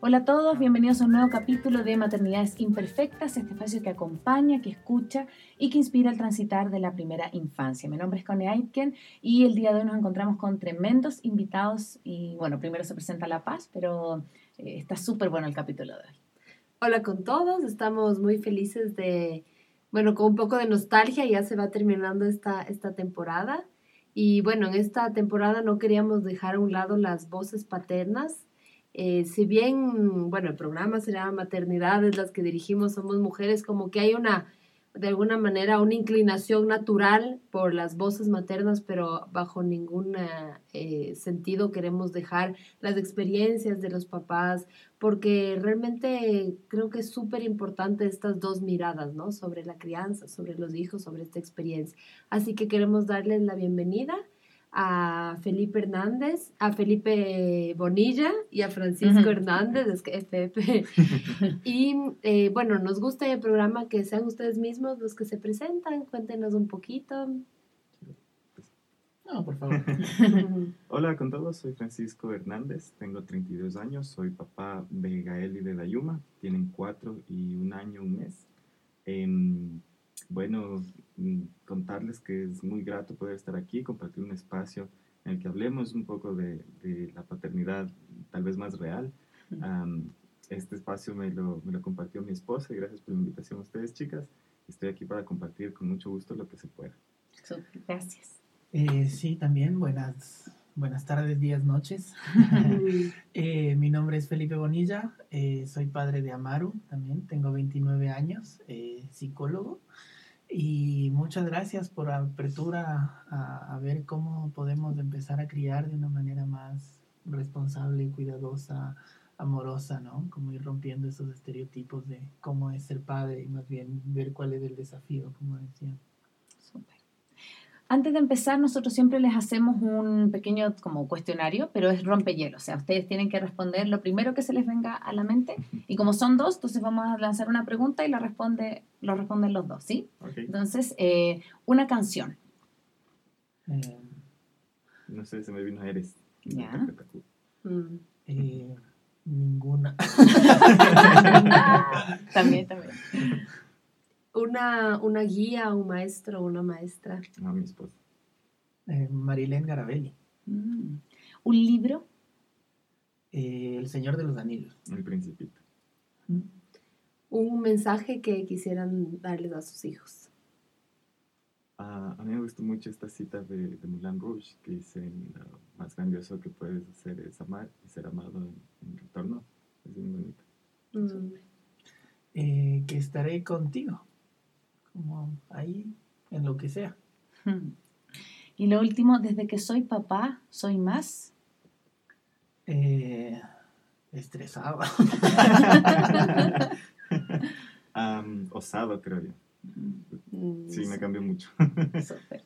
Hola a todos, bienvenidos a un nuevo capítulo de Maternidades Imperfectas, este espacio que acompaña, que escucha y que inspira el transitar de la primera infancia. Mi nombre es Connie Aitken y el día de hoy nos encontramos con tremendos invitados y bueno, primero se presenta La Paz, pero eh, está súper bueno el capítulo de hoy. Hola con todos, estamos muy felices de, bueno, con un poco de nostalgia, ya se va terminando esta, esta temporada. Y bueno, en esta temporada no queríamos dejar a un lado las voces paternas eh, si bien, bueno, el programa se llama Maternidades, las que dirigimos somos mujeres, como que hay una, de alguna manera, una inclinación natural por las voces maternas, pero bajo ningún eh, sentido queremos dejar las experiencias de los papás, porque realmente creo que es súper importante estas dos miradas, ¿no? Sobre la crianza, sobre los hijos, sobre esta experiencia. Así que queremos darles la bienvenida a Felipe Hernández, a Felipe Bonilla y a Francisco Hernández, es que FF. y eh, bueno, nos gusta el programa que sean ustedes mismos los que se presentan, cuéntenos un poquito. No, por favor. Hola con todos, soy Francisco Hernández, tengo 32 años, soy papá de Gael y de Dayuma, tienen cuatro y un año, un mes. Em, bueno, mm, contarles que es muy grato poder estar aquí, compartir un espacio en el que hablemos un poco de, la paternidad tal vez más real. este espacio me lo, me lo, compartió mi esposa y gracias por la invitación a ustedes, chicas. Estoy aquí para compartir con mucho gusto lo que se pueda. Gracias. Eh, sí, también buenas, buenas tardes, días, noches. Eh, mi nombre es Felipe Bonilla, eh, soy padre de Amaru también, tengo 29 años, psicólogo. Y muchas gracias por apertura a, ver cómo podemos empezar a criar de una manera más responsable, cuidadosa, amorosa, ¿no? Como ir rompiendo esos estereotipos de cómo es ser padre y más bien ver cuál es el desafío, como decía. Antes de empezar, nosotros siempre les hacemos un pequeño como cuestionario, pero es rompehielo. O sea, ustedes tienen que responder lo primero que se les venga a la mente. Y como son dos, entonces vamos a lanzar una pregunta y la responde, lo responden los dos, ¿sí? Entonces, eh, una canción. Eh, no sé, se me vino a Eres. Ya. Mm. Eh, ninguna. también, también una, una guía, un maestro, una maestra? No, mi esposa. Eh, Marilén Garabelli. Mm. ¿Un libro? Eh, el Señor de los Anillos. El Principito. Mm. Un mensaje que quisieran darles a sus hijos. a mí me gustó mucho esta cita de, de Moulin Rouge que dice, lo más grandioso que puedes hacer es amar y ser amado en, retorno. Es muy bonito. Mm. Eh, que estaré contigo como ahí, en lo que sea. Y lo último, desde que soy papá, soy más. Eh, estresado. osado, creo yo. Mm, sí, me cambió mucho.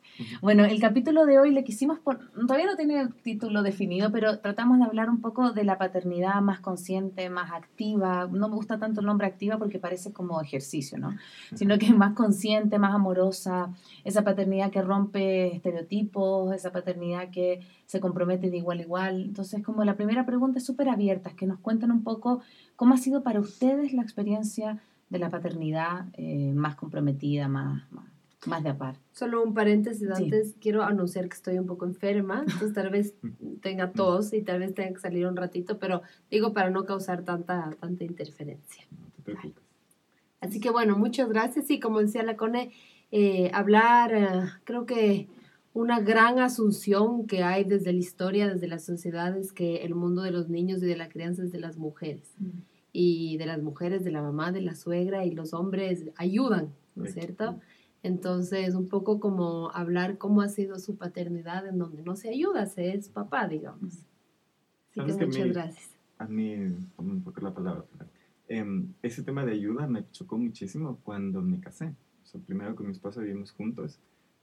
Bueno, el capítulo de hoy le quisimos, por, todavía no tiene el título definido, pero tratamos de hablar un poco de la paternidad más consciente, más activa. No me gusta tanto el nombre activa porque parece como ejercicio, ¿no? Sino que es más consciente, más amorosa, esa paternidad que rompe estereotipos, esa paternidad que se compromete de igual a igual. Entonces, como la primera pregunta es súper abierta, es que nos cuenten un poco cómo ha sido para ustedes la experiencia de la paternidad eh, más comprometida, más, más, de apar. Solo un paréntesis antes, quiero anunciar que estoy un poco enferma, entonces tal vez tenga tos y tal vez tenga que salir un ratito, pero digo para no causar tanta, tanta interferencia. Así que bueno, muchas gracias. Y como decía la Cone, eh, hablar, eh, creo que una gran asunción que hay desde la historia, desde las sociedades, que el mundo de los niños y de la crianza es de las mujeres. Mm y de las mujeres, de la mamá, de la suegra y los hombres ayudan, ¿no es cierto? Entonces, un poco como hablar cómo ha sido su paternidad en donde no se ayuda, se es papá, digamos. Así que muchas gracias. A mí, un poco la palabra, em, ese tema de ayuda me chocó muchísimo cuando me casé. O sea, primero con mi esposa vivimos juntos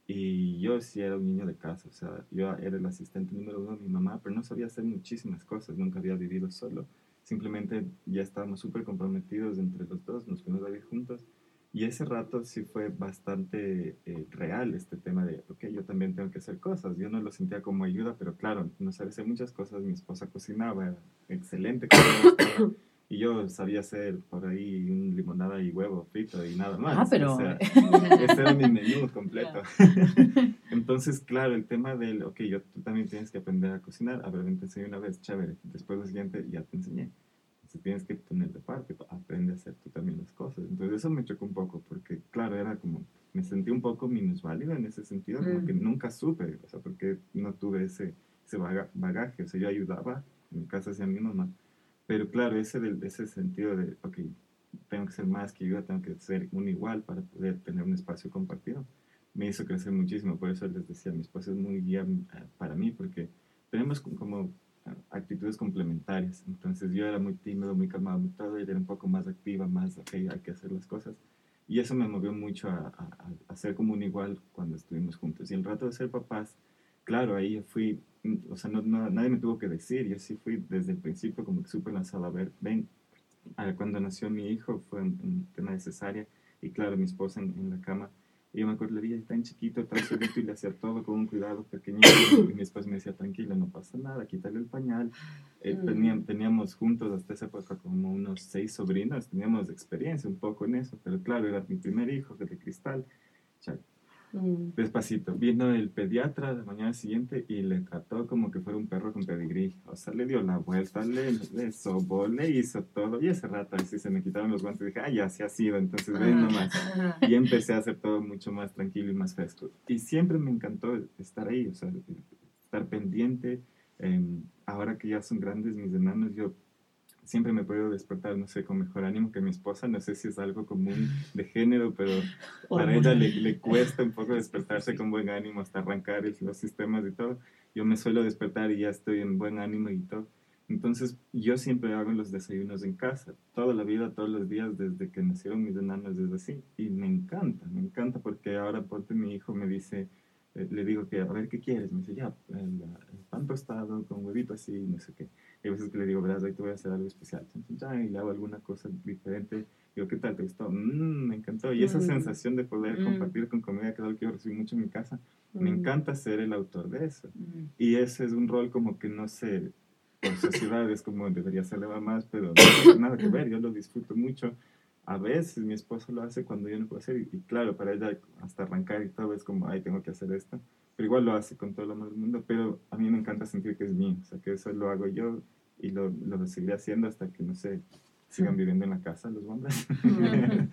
y yo sí era un niño de casa, o sea, yo era el asistente número uno de mi mamá, pero no sabía hacer muchísimas cosas, nunca había vivido solo simplemente ya estábamos súper comprometidos entre los dos, nos fuimos a vivir juntos. Y ese rato sí fue bastante eh, real este tema de, ok, yo también tengo que hacer cosas. Yo no lo sentía como ayuda, pero claro, no sabía muchas cosas. Mi esposa cocinaba, excelente. Y yo sabía hacer por ahí un limonada y huevo frito y nada más. Ah, pero... ese era mi menú completo. Entonces, claro, el tema del, ok, yo, tú también tienes que aprender a cocinar. A ver, te enseñé una vez, chévere. Después lo siguiente ya te enseñé. Entonces tienes que tener de parte, aprende a hacer tú también las cosas. Entonces eso me chocó un poco porque, claro, era como, me sentí un poco minusválido en ese sentido, como que mm. nunca supe, o sea, porque no tuve ese, ese bagaje. O sea, yo ayudaba, en mi casa hacía mi mamá pero claro, ese, del, ese sentido de, ok, tengo que ser más que yo, tengo que ser un igual para poder tener un espacio compartido, me hizo crecer muchísimo. Por eso les decía, mi esposo es muy guía eh, para mí, porque tenemos como actitudes complementarias. Entonces yo era muy tímido, muy calmado, muy todo, era un poco más activa, más, ok, hay que hacer las cosas. Y eso me movió mucho a, a, a, ser como un igual cuando estuvimos juntos. Y el rato de ser papás, claro, ahí fui o sea, no, nadie me tuvo que decir, yo sí fui desde el principio como que súper lanzado a ver, ven, cuando nació mi hijo fue un, tema de cesárea y claro, mi esposa en, la cama, y yo me acuerdo, le dije, tan chiquito, tan solito y le hacía todo con un cuidado pequeñito y mi esposa me decía, tranquila, no pasa nada, quítale el pañal. Eh, mm. teníamos, juntos hasta esa época como unos seis sobrinos, teníamos experiencia un poco en eso, pero claro, era mi primer hijo, de cristal. Mm. Despacito. Vino el pediatra la mañana siguiente y le trató como que fuera un perro con pedigrí. O sea, le dio la vuelta, le, le sobó, le hizo todo. Y ese rato así se me quitaron los guantes y dije, ah, ya se ha sido, entonces ven nomás. Y empecé a hacer todo mucho más tranquilo y más fresco. Y siempre me encantó estar ahí, o sea, estar pendiente. Em, ahora que ya son grandes mis enanos, yo siempre me puedo despertar, no sé, con mejor ánimo que mi esposa. No sé si es algo común de género, pero para ella le, le, cuesta un poco despertarse con buen ánimo hasta arrancar los sistemas y todo. Yo me suelo despertar y ya estoy en buen ánimo y todo. Entonces, yo siempre hago los desayunos en casa, toda la vida, todos los días, desde que nacieron mis enanos, desde así. Y me encanta, me encanta porque ahora, ponte, mi hijo me dice, eh, le digo que, a ver, ¿qué quieres? Me dice, ya, el, el pan tostado con huevito así, no sé qué. Y a veces que le digo, verás, hoy te voy a hacer algo especial. y le hago alguna cosa diferente. Digo, ¿qué tal? ¿Te gustó? Mm, me encantó. Y esa mm. sensación de poder mm. compartir con comida, que es algo que yo recibí mucho en mi casa, me encanta ser el autor de eso. Y ese es un rol como que no sé, por sociedad es como debería ser más, pero no tiene nada que ver. Yo lo disfruto mucho. A veces mi esposo lo hace cuando yo no puedo hacer. Y, claro, para ella hasta arrancar y todo es como, ay, tengo que hacer esto pero igual lo hace con todo lo amor del mundo, pero a mí me encanta sentir que es mío, o sea, que eso lo hago yo y lo, lo seguiré haciendo hasta que, no sé, sigan viviendo en la casa los hombres.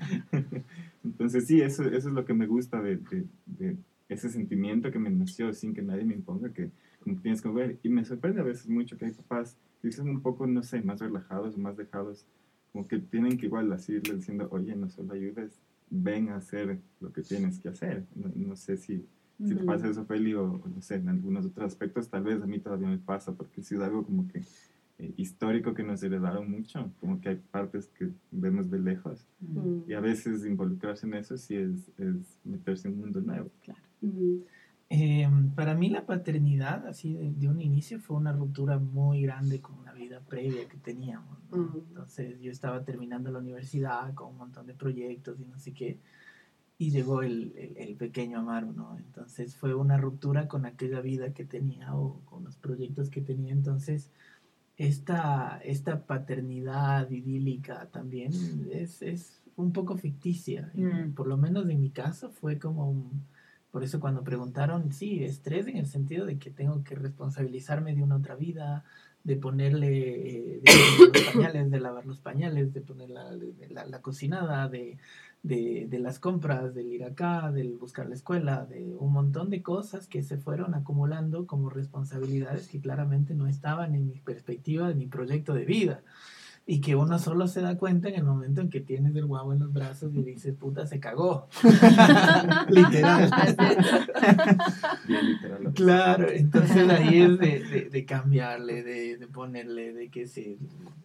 Entonces sí, eso, eso es lo que me gusta de, de, ese sentimiento que me nació sin que nadie me imponga, que como tienes que ver, y me sorprende a veces mucho que hay papás que son un poco, no sé, más relajados, más dejados, como que tienen que igual así diciendo, oye, no solo ayudes, ven a hacer lo que tienes que hacer. no sé si si te pasa eso, Feli, o, no sé, en algunos otros aspectos, tal vez a mí todavía me pasa, porque es algo como que eh, histórico que nos heredaron mucho, como que hay partes que vemos de lejos, y a veces involucrarse en eso sí es, es meterse en un mundo nuevo. Claro. Em, para mí la paternidad, así de, un inicio, fue una ruptura muy grande con una vida previa que teníamos. Entonces yo estaba terminando la universidad con un montón de proyectos y no sé qué y llegó el, el, pequeño Amaru, ¿no? Entonces fue una ruptura con aquella vida que tenía o con los proyectos que tenía. Entonces, esta, esta paternidad idílica también es, es un poco ficticia. Mm. Por lo menos en mi caso fue como un, Por eso cuando preguntaron, sí, estrés en el sentido de que tengo que responsabilizarme de una otra vida, de ponerle eh, de los pañales, de lavar los pañales, de poner la, la, la cocinada, de de, de, las compras, del ir acá, del buscar la escuela, de un montón de cosas que se fueron acumulando como responsabilidades que claramente no estaban en mi perspectiva de mi proyecto de vida y que uno solo se da cuenta en el momento en que tienes el guau en los brazos y dices, puta, se cagó. literal. claro, entonces ahí es de, de, cambiarle, de, de, ponerle, de que se,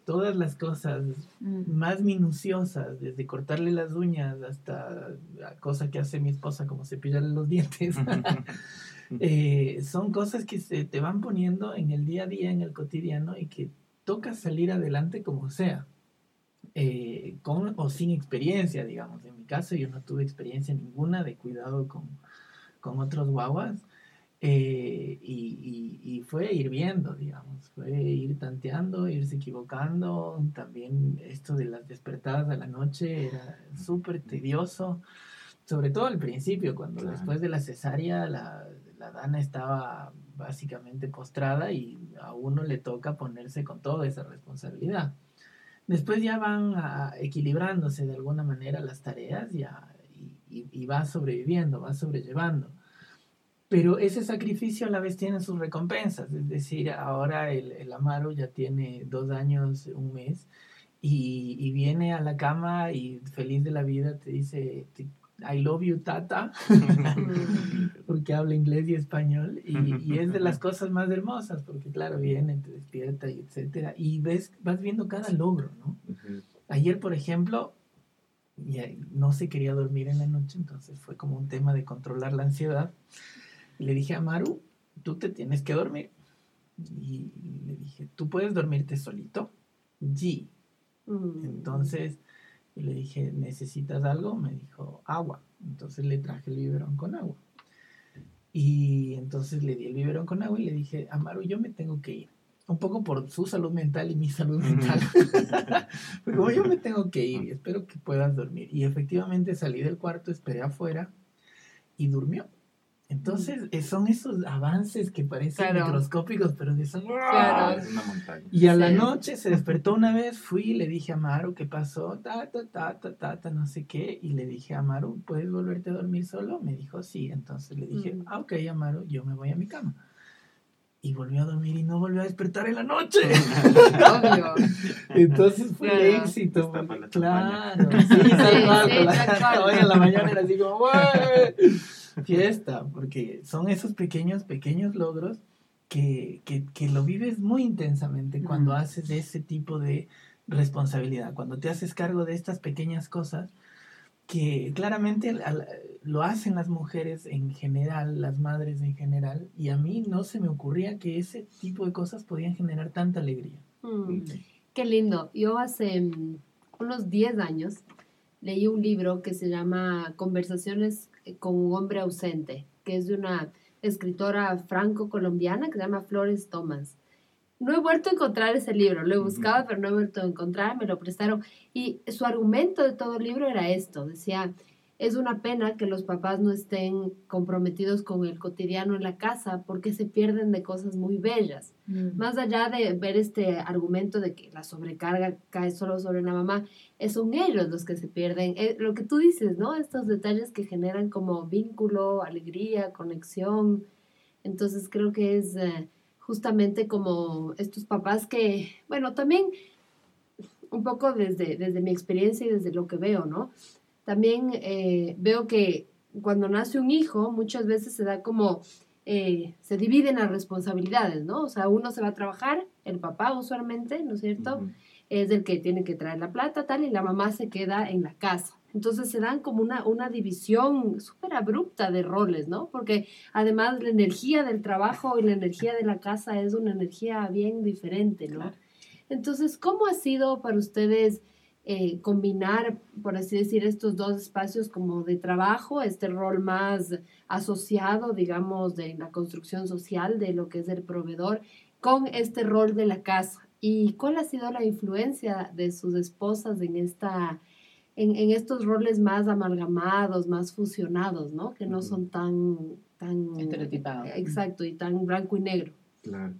todas las cosas mm. más minuciosas, desde cortarle las uñas hasta la cosa que hace mi esposa, como cepillarle los dientes. Eh, son cosas que se te van poniendo en el día a día, en el cotidiano y que toca salir adelante como sea, eh, con o sin experiencia, digamos. En mi caso yo no tuve experiencia ninguna de cuidado con, con otros guaguas. Eh, y, y, fue ir viendo, digamos, fue ir tanteando, irse equivocando. También esto de las despertadas de la noche era súper tedioso, sobre todo al principio, cuando después de la cesárea la, la dana estaba básicamente postrada y a uno le toca ponerse con toda esa responsabilidad. Después ya van equilibrándose de alguna manera las tareas y, y, va sobreviviendo, va sobrellevando. Pero ese sacrificio a la vez tiene sus recompensas, es decir, ahora el, el Amaro ya tiene dos años, un mes, y, viene a la cama y feliz de la vida te dice, I love you, tata, porque habla inglés y español, y, es de las cosas más hermosas, porque claro, viene, te despierta y etcétera, y ves, vas viendo cada logro, ¿no? Ayer, por ejemplo, no se quería dormir en la noche, entonces fue como un tema de controlar la ansiedad. le dije a Maru, tú te tienes que dormir. Y le dije, ¿tú puedes dormirte solito? Sí. Mm. Entonces y le dije, ¿necesitas algo? Me dijo, agua. Entonces le traje el biberón con agua. Y entonces le di el biberón con agua y le dije, Amaru, yo me tengo que ir. Un poco por su salud mental y mi salud mental. Pero como yo me tengo que ir y espero que puedas dormir. Y efectivamente salí del cuarto, esperé afuera y durmió. Entonces, eh, son esos avances que parecen microscópicos, pero que son... Claro. Es una montaña. Y a la noche se despertó una vez, fui y le dije a Maru, ¿qué pasó? Ta, ta, ta, ta, ta, no sé qué. Y le dije a Maru, ¿puedes volverte a dormir solo? Me dijo, sí. Entonces le dije, mm. ah, ok, Amaru, yo me voy a mi cama. Y volvió a dormir y no volvió a despertar en la noche. Obvio. Entonces fue éxito. Claro. Sí, sí, sí, Hoy en la mañana era así como, fiesta, porque son esos pequeños, pequeños logros que, que, lo vives muy intensamente cuando haces ese tipo de responsabilidad, cuando te haces cargo de estas pequeñas cosas que claramente lo hacen las mujeres en general, las madres en general, y a mí no se me ocurría que ese tipo de cosas podían generar tanta alegría. Mm, qué lindo. Yo hace mm, unos 10 años leí un libro que se llama Conversaciones con un hombre ausente, que es de una escritora franco-colombiana que se llama Flores Thomas. No he vuelto a encontrar ese libro, lo he buscado, pero no he vuelto a encontrar, me lo prestaron. Y su argumento de todo el libro era esto, decía, es una pena que los papás no estén comprometidos con el cotidiano en la casa porque se pierden de cosas muy bellas. Mm. Más allá de ver este argumento de que la sobrecarga cae solo sobre la mamá, son ellos los que se pierden. Eh, lo que tú dices, ¿no? Estos detalles que generan como vínculo, alegría, conexión. Entonces creo que es eh, justamente como estos papás que, bueno, también un poco desde, desde mi experiencia y desde lo que veo, ¿no? También eh, veo que cuando nace un hijo, muchas veces se da como, se dividen las responsabilidades, ¿no? O sea, uno se va a trabajar, el papá usualmente, ¿no es cierto? Es el que tiene que traer la plata, tal, y la mamá se queda en la casa. Entonces se dan como una, una división súper abrupta de roles, ¿no? Porque además la energía del trabajo y la energía de la casa es una energía bien diferente, ¿no? Entonces, ¿cómo ha sido para ustedes eh, combinar, por así decir, estos dos espacios como de trabajo, este rol más asociado, digamos, de la construcción social de lo que es el proveedor, con este rol de la casa. ¿Y cuál ha sido la influencia de sus esposas en, esta, en, en estos roles más amalgamados, más fusionados, ¿no? Que no son tan... tan Estereotipados. Exacto, y tan blanco y negro. Claro.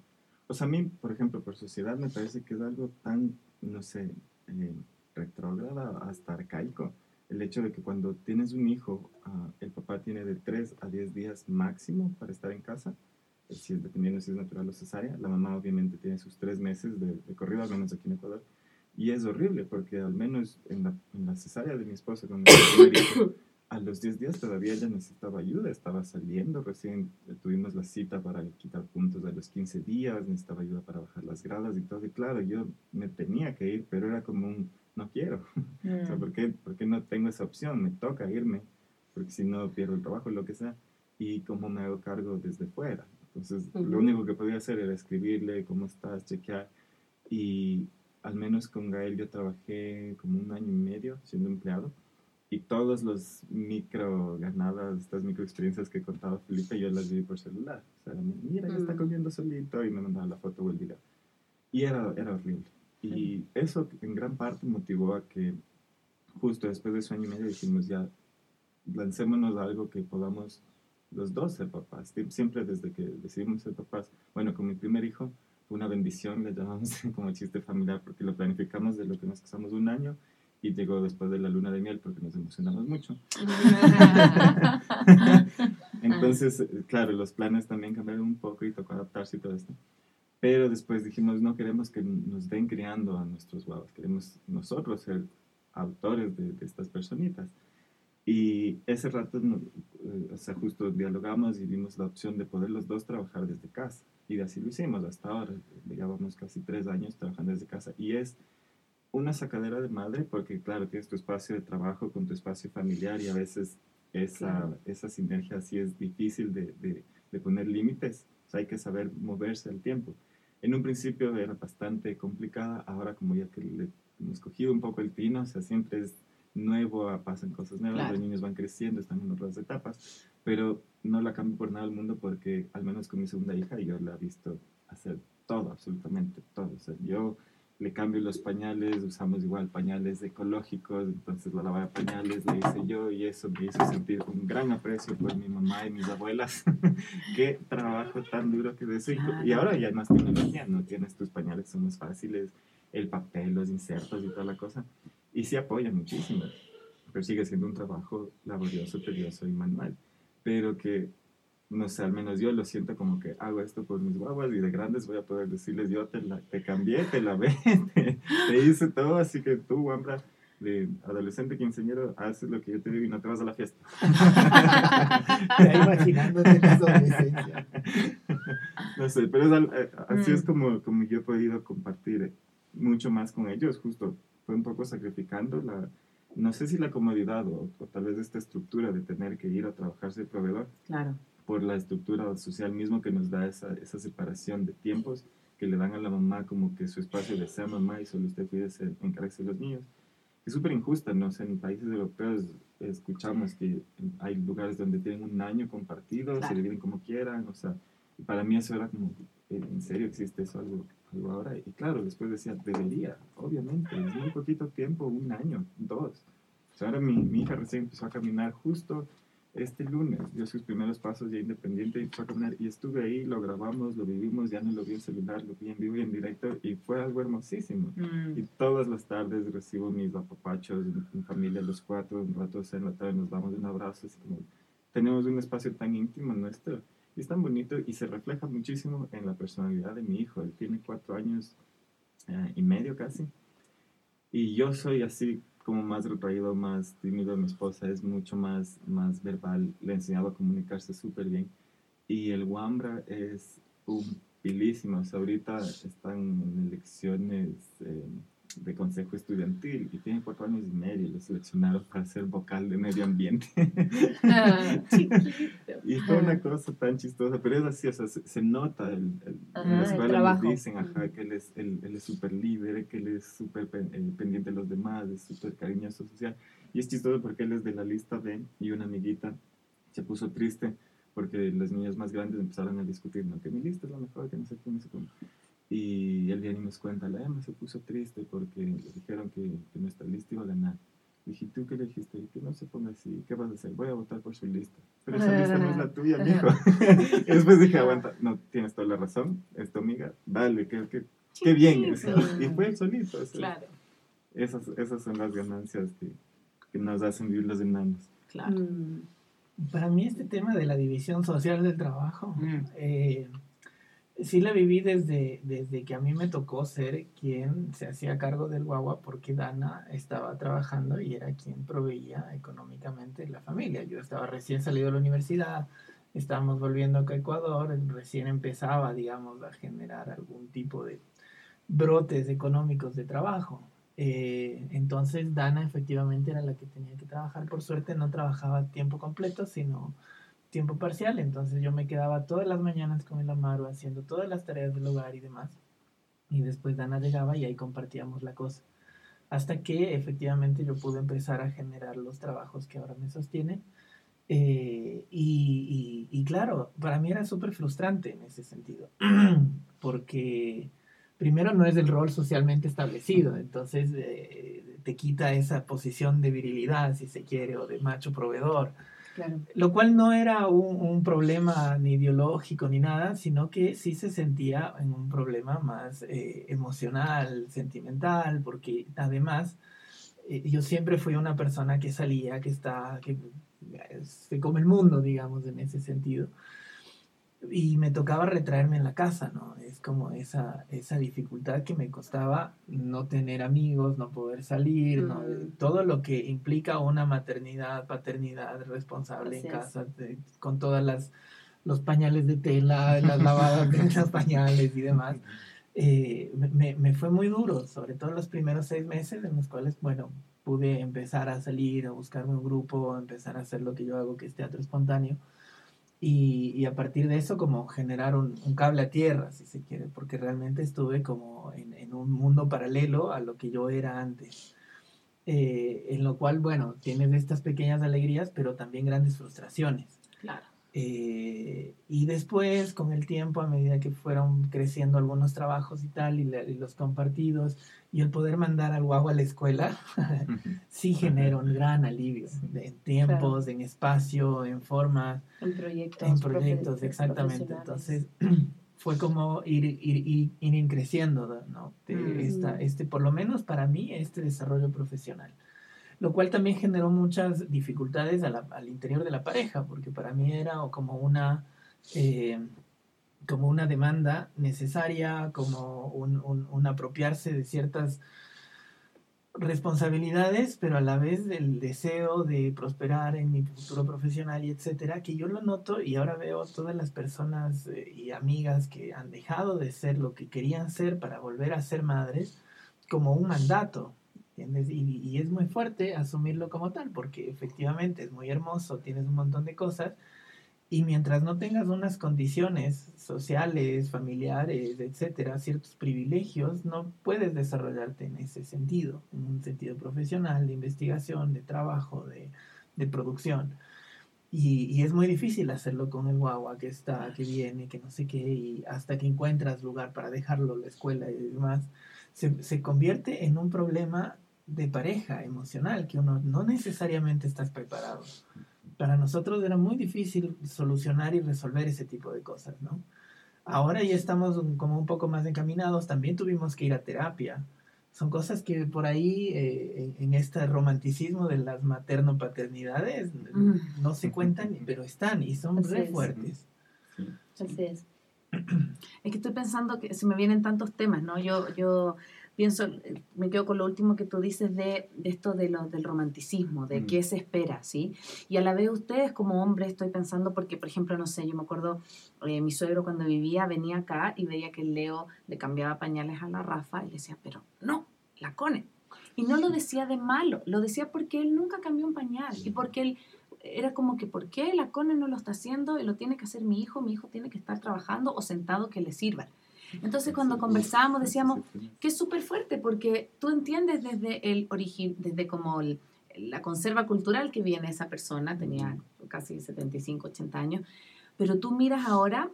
Pues a mí, por ejemplo, por sociedad me parece que es algo tan, no sé, eh, retrógrada hasta arcaico. El hecho de que cuando tienes un hijo, ah, el papá tiene de 3 a 10 días máximo para estar en casa, si es, dependiendo si es natural o cesárea. La mamá obviamente tiene sus 3 meses de, corrido, al menos aquí en Ecuador. Y es horrible porque al menos en la, en la cesárea de mi esposa, cuando a los 10 días todavía ella necesitaba ayuda, estaba saliendo, recién tuvimos la cita para quitar puntos a los 15 días, necesitaba ayuda para bajar las gradas y todo. Y claro, yo me tenía que ir, pero era como un no quiero. o sea, mm. ¿por qué, no tengo esa opción? Me toca irme, porque si no pierdo el trabajo, lo que sea. Y cómo me hago cargo desde fuera. Entonces, lo único que podía hacer era escribirle cómo estás, chequear. Y al menos con Gael yo trabajé como un año y medio siendo empleado. y todos los micro ganadas, estas micro experiencias que contaba Felipe, yo las vi por celular. O sea, mira, ya está comiendo solito y me mandaba la foto o el video. Y era, era horrible. Y eso en gran parte motivó a que justo después de su año y medio dijimos ya, lancémonos a algo que podamos los dos ser papás. Siempre desde que decidimos ser papás, bueno, con mi primer hijo fue una bendición, le llamamos como chiste familiar porque lo planificamos de lo que nos casamos un año y llegó después de la luna de miel porque nos emocionamos mucho. Entonces, claro, los planes también cambiaron un poco y tocó adaptarse y todo esto. Pero después dijimos, no queremos que nos den criando a nuestros guavos, queremos nosotros ser autores de, estas personitas. Y ese rato, eh, o sea, justo dialogamos y vimos la opción de poder los dos trabajar desde casa. Y así lo hicimos hasta ahora. Llevábamos casi tres años trabajando desde casa. Y es una sacadera de madre porque, claro, tienes tu espacio de trabajo con tu espacio familiar y a veces esa, esa sinergia así es difícil de, de, poner límites. O sea, hay que saber moverse al tiempo. En un principio era bastante complicada, ahora como ya que le hemos cogido un poco el pino, o sea, siempre es nuevo, pasan cosas nuevas, los niños van creciendo, están en otras etapas, pero no la cambio por nada al mundo porque al menos con mi segunda hija yo la he visto hacer todo, absolutamente todo. O sea, yo le cambio los pañales, usamos igual pañales ecológicos, entonces la lavaba pañales le hice yo y eso me hizo sentir un gran aprecio por mi mamá y mis abuelas. Qué trabajo tan duro que de eso. Y ahora ya más tecnología, no tienes tus pañales, son más fáciles, el papel, los insertos y toda la cosa. Y sí apoya muchísimo, pero sigue siendo un trabajo laborioso, tedioso y manual. Pero que no sé, al menos yo lo siento como que hago esto por mis guaguas y de grandes voy a poder decirles, yo te, la, te cambié, te lavé, te, te hice todo, así que tú, guambra, de adolescente quinceañero, haces lo que yo te digo y no te vas a la fiesta. Imaginándote la adolescencia. No sé, pero eh, así es mm. como, como yo he podido compartir mucho más con ellos, justo fue un poco sacrificando la, no sé si la comodidad o, o, tal vez esta estructura de tener que ir a trabajarse de proveedor. Claro por la estructura social mismo que nos da esa, esa separación de tiempos que le dan a la mamá como que su espacio de ser mamá y solo usted puede encargarse de los niños. Es súper injusta, ¿no? en países europeos escuchamos que hay lugares donde tienen un año compartido, se dividen como quieran, o sea, para mí eso era como, ¿en serio existe eso algo, algo ahora? Y claro, después decía, debería, obviamente, es muy poquito tiempo, un año, dos. O sea, ahora mi, mi hija recién empezó a caminar justo este lunes dio sus primeros pasos ya independiente y fue a caminar y estuve ahí, lo grabamos, lo vivimos, ya no lo vi en celular, lo vi en vivo y en directo y fue algo hermosísimo. Mm. Y todas las tardes recibo mis apapachos, mi, familia, los cuatro, un rato en la tarde nos damos un abrazo, así como tenemos un espacio tan íntimo nuestro y es tan bonito y se refleja muchísimo en la personalidad de mi hijo. Él tiene cuatro años eh, y medio casi y yo soy así como más retraído, más tímido. Mi esposa es mucho más, más verbal, le he enseñado a comunicarse súper bien. Y el Wambra es un pilísimo. ahorita están en elecciones de consejo estudiantil y tiene cuatro años y medio. Lo seleccionaron para ser vocal de medio ambiente. Ah, y fue una cosa tan chistosa, pero es así, o sea, se, nota el, en la escuela nos dicen ajá, que él es él, súper líder, que él es súper eh, pendiente de los demás, es súper cariñoso social. Y es chistoso porque él es de la lista B y una amiguita se puso triste porque los niños más grandes empezaron a discutir, no, que mi lista es la mejor, que no sé qué, no sé cómo. Y el día ni nos cuenta, la Emma se puso triste porque le dijeron que, que nuestra lista iba a ganar. Dije, ¿tú qué le dijiste? Y que no se ponga así, ¿qué vas a hacer? Voy a votar por su lista. Pero esa lista no es la tuya, mijo. y después dije, aguanta, no, tienes toda la razón, es tu amiga, dale, qué, qué, qué bien. Y fue el solito. claro. Esas, esas son las ganancias que, que nos hacen vivir los enanos. Claro. Mm. Para mí este tema de la división social del trabajo, mm. eh, sí la viví desde, desde que a mí me tocó ser quien se hacía cargo del guagua porque Dana estaba trabajando y era quien proveía económicamente la familia. Yo estaba recién salido de la universidad, estábamos volviendo acá a Ecuador, recién empezaba, digamos, a generar algún tipo de brotes económicos de trabajo. Eh, entonces Dana efectivamente era la que tenía que trabajar. Por suerte no trabajaba tiempo completo, sino tiempo parcial, entonces yo me quedaba todas las mañanas con el Amaro haciendo todas las tareas del hogar y demás. Y después Dana llegaba y ahí compartíamos la cosa. hasta que efectivamente yo pude empezar a generar los trabajos que ahora me sostienen. Eh, y, claro, para mí era súper frustrante en ese sentido, porque primero no es el rol socialmente establecido, entonces eh, te quita esa posición de virilidad, si se quiere, o de macho proveedor. Lo cual no era un, problema ni ideológico ni nada, sino que sí se sentía en un problema más eh, emocional, sentimental, porque además eh, yo siempre fui una persona que salía, que está, que se come el mundo, digamos, en ese sentido y me tocaba retraerme en la casa, ¿no? Es como esa, esa dificultad que me costaba no tener amigos, no poder salir, ¿no? Todo lo que implica una maternidad, paternidad responsable en casa, con todas las los pañales de tela, las lavadas de los pañales y demás. Eh, me, me, fue muy duro, sobre todo los primeros seis meses en los cuales, bueno, pude empezar a salir, a buscarme un grupo, a empezar a hacer lo que yo hago, que es teatro espontáneo y, a partir de eso como generar un, cable a tierra, si se quiere, porque realmente estuve como en, un mundo paralelo a lo que yo era antes. Eh, en lo cual, bueno, tienes estas pequeñas alegrías, pero también grandes frustraciones. Claro. Eh, y después, con el tiempo, a medida que fueron creciendo algunos trabajos y tal, y, los compartidos, y el poder mandar al guagua a la escuela, sí genera un gran alivio en tiempos, en espacio, en formas. En proyectos. En proyectos, exactamente. Entonces, fue como ir, ir, ir, creciendo, ¿no? esta, este, por lo menos para mí, este desarrollo profesional lo cual también generó muchas dificultades al interior de la pareja, porque para mí era como una, eh, como una demanda necesaria, como un, apropiarse de ciertas responsabilidades, pero a la vez del deseo de prosperar en mi futuro profesional y etcétera, que yo lo noto y ahora veo todas las personas eh, y amigas que han dejado de ser lo que querían ser para volver a ser madres como un mandato, y, es muy fuerte asumirlo como tal, porque efectivamente es muy hermoso, tienes un montón de cosas, y mientras no tengas unas condiciones sociales, familiares, etcétera, ciertos privilegios, no puedes desarrollarte en ese sentido, en un sentido profesional, de investigación, de trabajo, de, de producción. Y, y, es muy difícil hacerlo con el guagua que está, que viene, que no sé qué, y hasta que encuentras lugar para dejarlo, la escuela y demás, se, se convierte en un problema de pareja emocional que uno no necesariamente estás preparado. Para nosotros era muy difícil solucionar y resolver ese tipo de cosas, ¿no? Ahora ya estamos como un poco más encaminados, también tuvimos que ir a terapia. Son cosas que por ahí, eh, en, este romanticismo de las materno-paternidades, no se cuentan, pero están y son muy fuertes. Así es. Es que estoy pensando que se me vienen tantos temas, ¿no? Yo, yo pienso, me quedo con lo último que tú dices de, esto de lo, del romanticismo, de mm. qué se espera, ¿sí? Y a la vez ustedes como hombres estoy pensando, porque por ejemplo, no sé, yo me acuerdo, eh, mi suegro cuando vivía venía acá y veía que el Leo le cambiaba pañales a la Rafa y le decía, pero no, la cone. Y no lo decía de malo, lo decía porque él nunca cambió un pañal y porque él era como que, ¿por qué la cone no lo está haciendo y lo tiene que hacer mi hijo? Mi hijo tiene que estar trabajando o sentado que le sirva. Entonces cuando conversábamos decíamos que es súper fuerte porque tú entiendes desde el origen, desde como la conserva cultural que viene esa persona, tenía casi 75, 80 años, pero tú miras ahora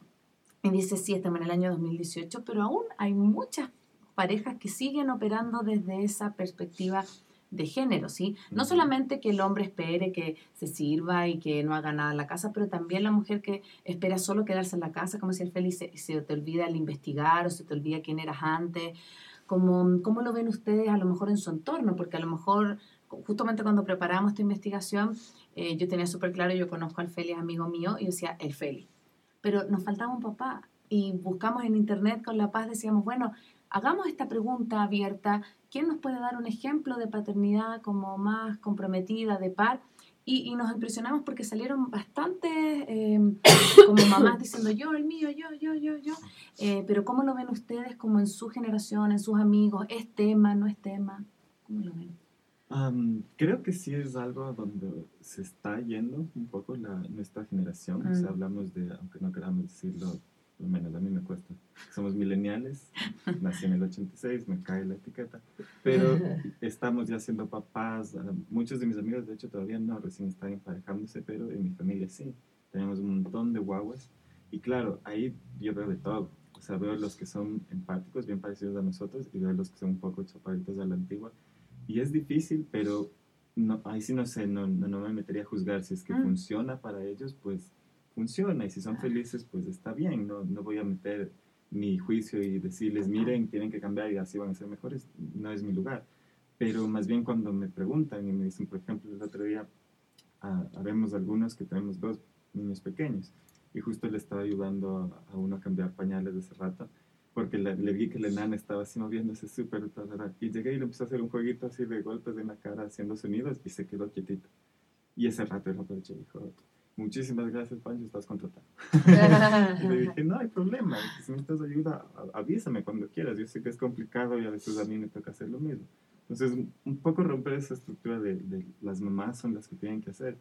y dices, sí, estamos en el año 2018, pero aún hay muchas parejas que siguen operando desde esa perspectiva de género, ¿sí? No solamente que el hombre espere que se sirva y que no haga nada en la casa, pero también la mujer que espera solo quedarse en la casa, como si el feliz se, se, te olvida el investigar o se te olvida quién eras antes. ¿Cómo, ¿Cómo lo ven ustedes a lo mejor en su entorno? Porque a lo mejor, justamente cuando preparamos esta investigación, eh, yo tenía súper claro, yo conozco al Feli, amigo mío, y decía, el Feli. Pero nos faltaba un papá. Y buscamos en internet con La Paz, decíamos, bueno, hagamos esta pregunta abierta, ¿quién nos puede dar un ejemplo de paternidad como más comprometida, de par? Y, nos impresionamos porque salieron bastantes em, como mamás diciendo yo, el mío, yo, yo, yo, yo. Eh, pero ¿cómo lo ven ustedes como en su generación, en sus amigos? ¿Es tema, no es tema? ¿Cómo lo ven? creo que sí es algo donde se está yendo un poco la, nuestra generación. hablamos de, aunque no queramos decirlo, lo menos a mí me cuesta. Somos mileniales, nací en el 86, me cae la etiqueta, pero estamos ya siendo papás. Ah, muchos de mis amigos, de hecho, todavía no, recién están emparejándose, pero en mi familia sí. Tenemos un montón de guaguas. Y claro, ahí yo veo de todo. O sea, veo los que son empáticos, bien parecidos a nosotros, y veo los que son un poco chapaditos a la antigua. Y es difícil, pero no, ahí sí no sé, no, no, me metería a juzgar. Si es que ah. funciona para ellos, pues funciona y si son felices, pues está bien, no, no voy a meter mi juicio y decirles, miren, tienen que cambiar y así van a ser mejores, no es mi lugar. Pero más bien cuando me preguntan y me dicen, por ejemplo, el otro día, ah, habemos algunos que tenemos dos niños pequeños y justo le estaba ayudando a, uno a cambiar pañales de ese rato porque le, vi que la enana estaba así moviéndose súper y llegué y le empecé a hacer un jueguito así de golpes en la cara haciendo sonidos y se quedó quietito. Y ese rato el aproveché y dijo, muchísimas gracias, Pancho, estás contratado. y le dije, no hay problema, si necesitas ayuda, avísame cuando quieras. Yo sé que es complicado y a veces a mí me toca hacer lo mismo. Entonces, un poco romper esa estructura de, de las mamás son las que tienen que hacer.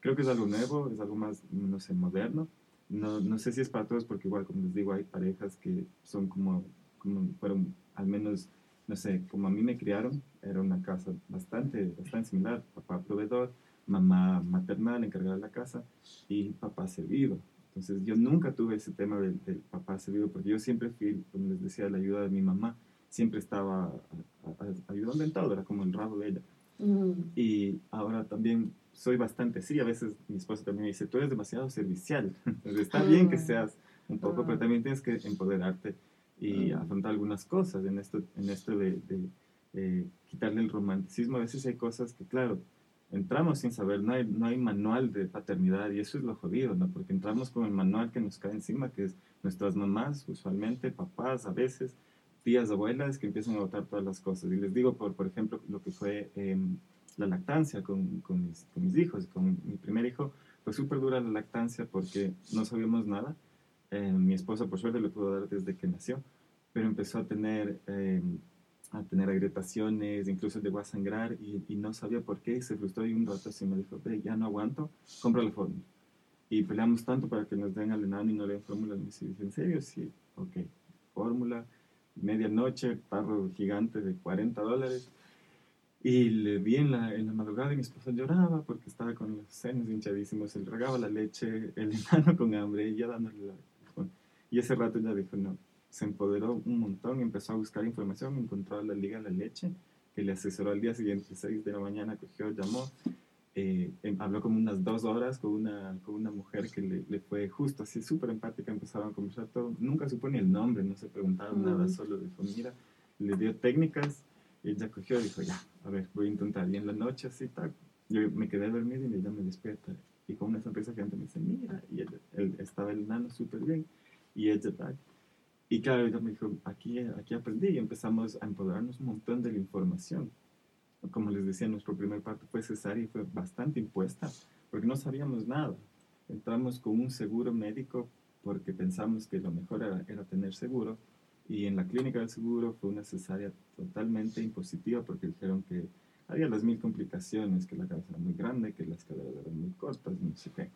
Creo que es algo nuevo, es algo más, no sé, moderno. No, no sé si es para todos, porque igual, como les digo, hay parejas que son como, como fueron, al menos, no sé, como a mí me criaron, era una casa bastante, bastante similar, papá proveedor, mamá maternal encargada de la casa y papá servido. Entonces yo nunca tuve ese tema del, papá servido porque yo siempre fui, como les decía, la ayuda de mi mamá. Siempre estaba ayudando en todo, era como el rabo de ella. Mm. Y ahora también soy bastante, sí, a veces mi esposa también me dice, tú eres demasiado servicial. Entonces está bien que ah. seas un poco, pero ah. también tienes que empoderarte y ah. afrontar algunas cosas en esto, en esto de, de quitarle el romanticismo. A veces hay cosas que, claro, entramos sin saber, no hay, no hay manual de paternidad y eso es lo jodido, ¿no? Porque entramos con el manual que nos cae encima, que es nuestras mamás, usualmente, papás, a veces, tías, abuelas, que empiezan a votar todas las cosas. Y les digo, por, por ejemplo, lo que fue em, la lactancia con, con, mis, con, mis, hijos, con mi primer hijo, fue súper dura la lactancia porque no sabíamos nada. Eh, mi esposa, por suerte, le pudo dar desde que nació, pero empezó a tener... Eh, a tener agrietaciones, incluso llegó a sangrar y, y, no sabía por qué, se frustró y un rato así me dijo, ya no aguanto, compra la fórmula. Y peleamos tanto para que nos den al enano y no le den fórmula. Me dice, ¿en serio? Sí, ok, fórmula, medianoche, tarro gigante de 40 dólares. Y le vi en la, en la madrugada y mi esposa lloraba porque estaba con los senos hinchadísimos, él regaba la leche, el enano con hambre y ya dándole la... Y ese rato ya dijo, no, se empoderó un montón, empezó a buscar información, encontró a la Liga de la Leche, que le asesoró al día siguiente, 6 de la mañana, cogió, llamó, eh, em, habló como unas dos horas con una, con una mujer que le, le fue justo así, súper empática, empezaron a conversar todo, nunca supo ni el nombre, no se preguntaron nada, solo dijo, mira, le dio técnicas, y ella cogió y dijo, ya, a ver, voy a intentar, y en la noche así, tal, yo me quedé dormido y ella me despierta, y con una sonrisa gigante me dice, mira, y él, estaba el nano súper bien, y ella, tal, y claro, ella me dijo, aquí, aquí aprendí y empezamos a empoderarnos un montón de la información. Como les decía, nuestro primer parto fue cesárea y fue bastante impuesta, porque no sabíamos nada. Entramos con un seguro médico porque pensamos que lo mejor era, era tener seguro, y en la clínica del seguro fue una cesárea totalmente impositiva porque dijeron que había las mil complicaciones, que la cabeza era muy grande, que las caderas eran muy cortas, no sé qué.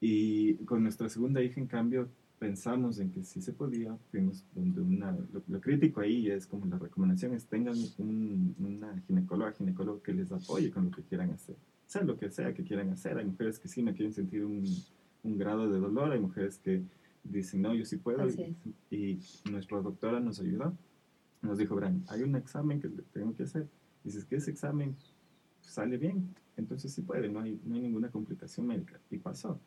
Y con nuestra segunda hija, en cambio, pensamos en que sí se podía, fuimos donde una, lo, crítico ahí es como la recomendación es tengan una ginecóloga, ginecólogo que les apoye con lo que quieran hacer, sea lo que sea que quieran hacer, hay mujeres que sí no quieren sentir un, un grado de dolor, hay mujeres que dicen no, yo sí puedo y, nuestra doctora nos ayudó, nos dijo, Bran, hay un examen que tengo que hacer, dices que ese examen sale bien, entonces sí puede, no hay, no hay ninguna complicación médica y pasó.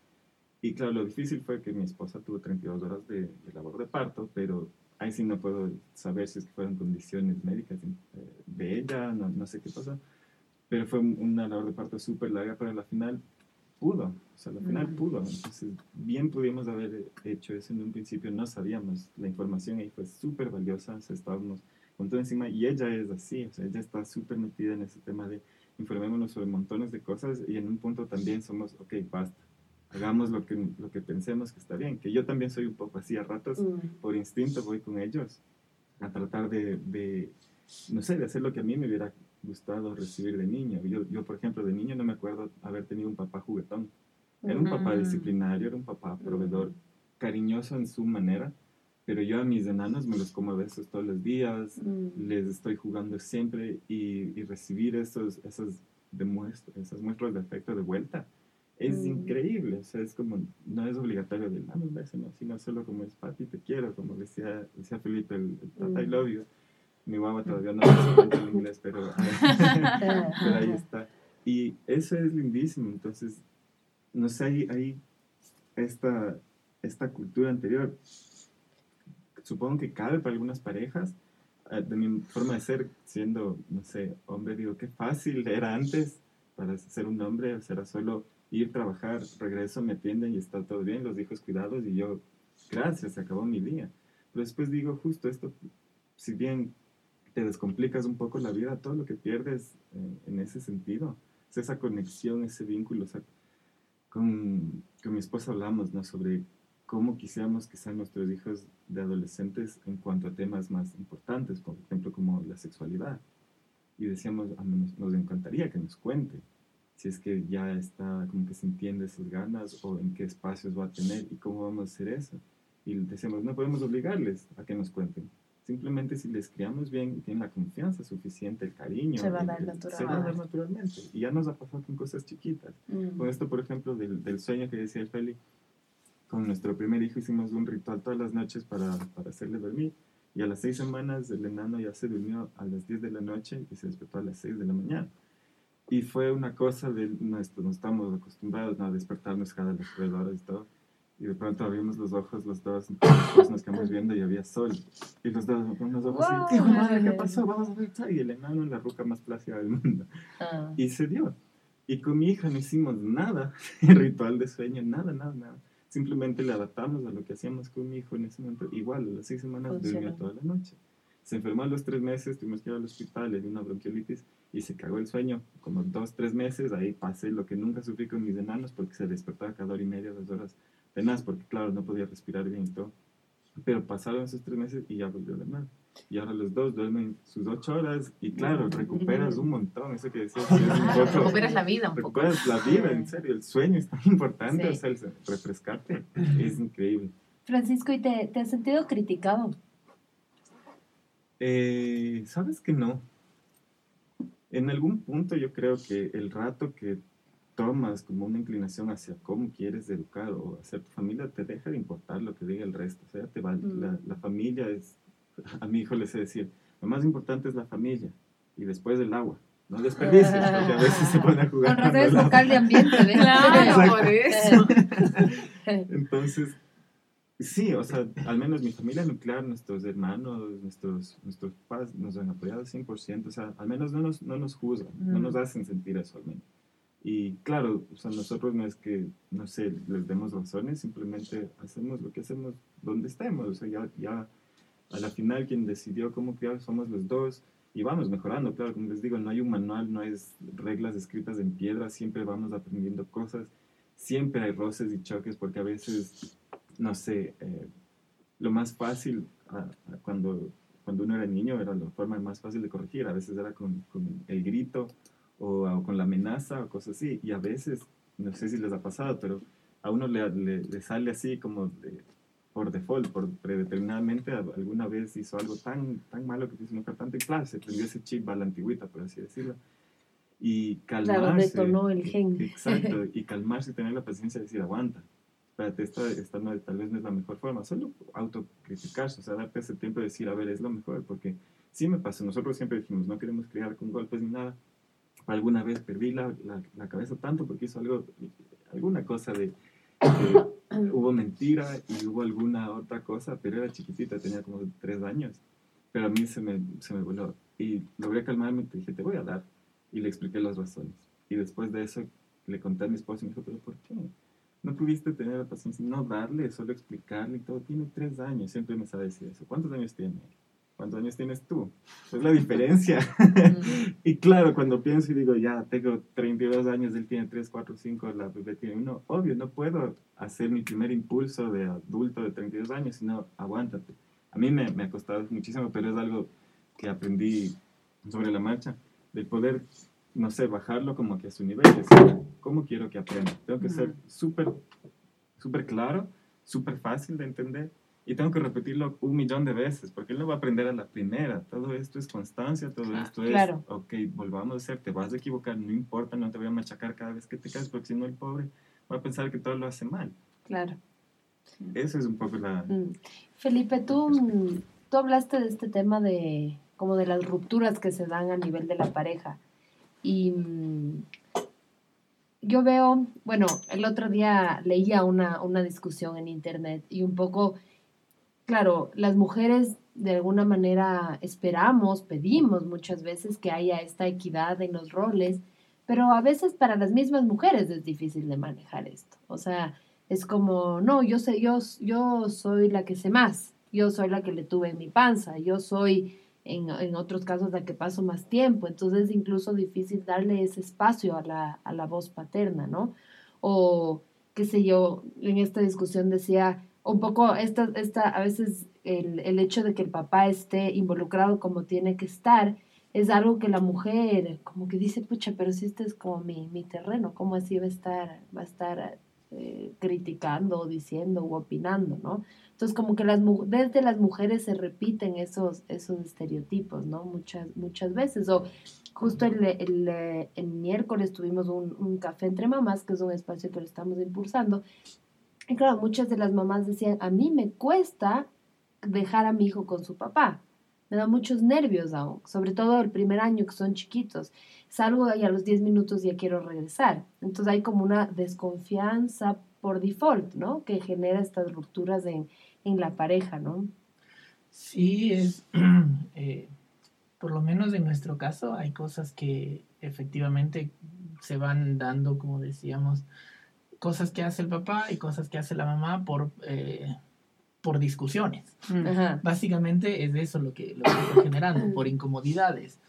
Y claro, lo difícil fue que mi esposa tuvo 32 horas de, labor de parto, pero ahí sí no puedo saber si es que fueron condiciones médicas eh, de ella, no, no, sé qué pasó. Pero fue una labor de parto súper larga, pero al final pudo, o sea, al final pudo. Entonces, bien pudimos haber hecho eso en un principio, no sabíamos, la información ahí fue súper valiosa, o sea, estábamos con todo encima, y ella es así, o sea, ella está súper metida en ese tema de informémonos sobre montones de cosas, y en un punto también somos, ok, basta hagamos lo que, lo que pensemos que está bien, que yo también soy un poco así a ratos, mm. por instinto voy con ellos a tratar de, de, no sé, de hacer lo que a mí me hubiera gustado recibir de niño. Yo, yo por ejemplo, de niño no me acuerdo haber tenido un papá juguetón. Era un papá disciplinario, era un papá proveedor, cariñoso en su manera, pero yo a mis enanos me los como a veces todos los días, mm. les estoy jugando siempre y, y recibir esos, esas, demuestra, esas muestras de afecto de vuelta es mm. increíble, o sea, es como, no es obligatorio de dame un beso, no, sino solo como es papi, te quiero, como decía, decía Felipe, el, tata I love you. Mi guagua todavía no lo en inglés, pero, pero ahí está. Y eso es lindísimo, entonces, no sé, hay, hay esta, esta cultura anterior, supongo que cabe para algunas parejas, eh, de mi forma de ser, siendo, no sé, hombre, digo, qué fácil era antes para ser un hombre, o sea, era solo ir trabajar, regreso, me atienden y está todo bien, los hijos cuidados y yo, gracias, se acabó mi día. Pero después digo, justo esto, si bien te descomplicas un poco la vida, todo lo que pierdes eh, en ese sentido, es esa conexión, ese vínculo, con, con mi esposa hablamos, ¿no? Sobre cómo quisiéramos que sean nuestros hijos de adolescentes en cuanto a temas más importantes, por ejemplo, como la sexualidad. Y decíamos, a menos nos encantaría que nos cuente, si es que ya está como que se entiende sus ganas o en qué espacios va a tener y cómo vamos a hacer eso. Y decimos, no podemos obligarles a que nos cuenten. Simplemente si les criamos bien y tienen la confianza suficiente, el cariño, se va a dar, naturalmente. Y ya nos ha pasado con cosas chiquitas. Mm. Con esto, por ejemplo, del, del, sueño que decía el Feli, con nuestro primer hijo hicimos un ritual todas las noches para, para hacerle dormir. Y a las seis semanas el enano ya se durmió a las 10 de la noche y se despertó a las 6 de la mañana. Y fue una cosa de nuestro, no estamos acostumbrados a despertarnos cada las tres horas y todo. Y de pronto abrimos los ojos los dos, entonces nos quedamos viendo y había sol. Y los dos con los ojos así, ¿qué madre, qué pasó? Vamos a ver. Y el enano en la ruca más plácida del mundo. Ah. Y se dio. Y con mi hija no hicimos nada, ritual de sueño, nada, nada, nada. Simplemente le adaptamos a lo que hacíamos con mi hijo en ese momento. Igual, a las seis semanas durmió toda la noche. Se enfermó a los tres meses, tuvimos que ir al hospital, le dio una bronquiolitis y se cagó el sueño. Como dos, tres meses, ahí pasé lo que nunca sufrí con mis enanos porque se despertaba cada hora y media, dos horas penas, porque claro, no podía respirar bien y todo. Pero pasaron esos tres meses y ya volvió a dormir. Y ahora los dos duermen sus ocho horas y claro, recuperas un montón, eso que decías. recuperas la vida un poco. Recuperas la vida, en serio, el sueño es tan importante, o sea, refrescarte es increíble. Francisco, ¿y te, te has sentido criticado? Eh, Sabes que no, en algún punto yo creo que el rato que tomas como una inclinación hacia cómo quieres educar o hacer tu familia, te deja de importar lo que diga el resto. O sea, te va, la, mm. la, familia es, a mi hijo le sé decir, lo más importante es la familia y después el agua. No desperdicies, porque a veces se pone a jugar. Con razón es vocal de ambiente, ¿ves? Claro, por eso. Entonces, Sí, o sea, al menos mi familia nuclear, nuestros hermanos, nuestros, nuestros padres nos han apoyado 100%, o sea, al menos no nos, no nos juzgan, no nos hacen sentir eso al menos. Y claro, o sea, nosotros no es que, no sé, les demos razones, simplemente hacemos lo que hacemos donde estemos, o sea, ya, ya a la final quien decidió cómo criar somos los dos y vamos mejorando, claro, como les digo, no hay un manual, no hay reglas escritas en piedra, siempre vamos aprendiendo cosas, siempre hay roces y choques porque a veces no sé, eh, lo más fácil cuando, cuando uno era niño era la forma más fácil de corregir. A veces era con, con el grito o, con la amenaza o cosas así. Y a veces, no sé si les ha pasado, pero a uno le, le, sale así como por default, por predeterminadamente, alguna vez hizo algo tan, tan malo que hizo nunca tanto y claro, se prendió ese chip a la antigüita, por así decirlo. Y calmarse. Claro, detonó el gen. Exacto, y calmarse y tener la paciencia de decir, aguanta espérate, esta, no, tal vez no es la mejor forma, solo autocriticarse, o sea, darte ese tiempo de decir, a ver, es lo mejor, porque sí me pasó, nosotros siempre dijimos, no queremos criar con golpes ni nada, alguna vez perdí la, la, cabeza tanto porque hizo algo, alguna cosa de, hubo mentira y hubo alguna otra cosa, pero era chiquitita, tenía como tres años, pero a mí se me, se me voló y logré calmarme y dije, te voy a dar, y le expliqué las razones, y después de eso le conté a mi esposo y me dijo, pero ¿por qué? No pudiste tener la paciencia, no darle, solo explicarle y todo. Tiene tres años, siempre me sabe decir eso. ¿Cuántos años tiene? ¿Cuántos años tienes tú? Es la diferencia. y claro, cuando pienso y digo, ya, tengo 32 años, él tiene 3, 4, 5, la bebé tiene uno, obvio, no puedo hacer mi primer impulso de adulto de 32 años, sino aguántate. A mí me, me ha costado muchísimo, pero es algo que aprendí sobre la marcha, de poder no sé, bajarlo como que a su nivel, decir, ¿cómo quiero que aprenda? Tengo que ser súper, súper claro súper fácil de entender y tengo que repetirlo un millón de veces, porque él no va a aprender a la primera. Todo esto es constancia, todo esto es, ok, volvamos a hacer, te vas a equivocar, no importa, no te voy a machacar cada vez que te caes, porque si no el pobre va a pensar que todo lo hace mal. Claro. Eso es un poco la... Mm. Felipe, tú, tú hablaste de este tema de como de las rupturas que se dan a nivel de la pareja. Y mm, yo veo, bueno, el otro día leía una, una discusión en internet y un poco claro, las mujeres de alguna manera esperamos, pedimos muchas veces que haya esta equidad en los roles, pero a veces para las mismas mujeres es difícil de manejar esto. O sea, es como, no, yo sé, yo, yo soy la que sé más, yo soy la que le tuve en mi panza, yo soy en, en otros casos la que paso más tiempo, entonces es incluso difícil darle ese espacio a la, a la voz paterna, ¿no? O qué sé yo, en esta discusión decía, un poco esta, esta, a veces el, el, hecho de que el papá esté involucrado como tiene que estar, es algo que la mujer como que dice, pucha, pero si este es como mi, mi terreno, ¿cómo así va a estar, va a estar eh, criticando o diciendo o opinando, ¿no? Entonces como que las, desde las mujeres se repiten esos, esos estereotipos, ¿no? Muchas, muchas veces. O justo el, el, el miércoles tuvimos un, un, café entre mamás, que es un espacio que lo estamos impulsando, y claro, muchas de las mamás decían, a mí me cuesta dejar a mi hijo con su papá. Me da muchos nervios aún, sobre todo el primer año que son chiquitos. Salgo y a los 10 minutos ya quiero regresar. Entonces hay como una desconfianza por default, ¿no? Que genera estas rupturas en, en la pareja, ¿no? Sí, es, eh, por lo menos en nuestro caso, hay cosas que efectivamente se van dando, como decíamos, cosas que hace el papá y cosas que hace la mamá por, eh, por discusiones. Mm. Básicamente es eso lo que, lo que está generando, por incomodidades.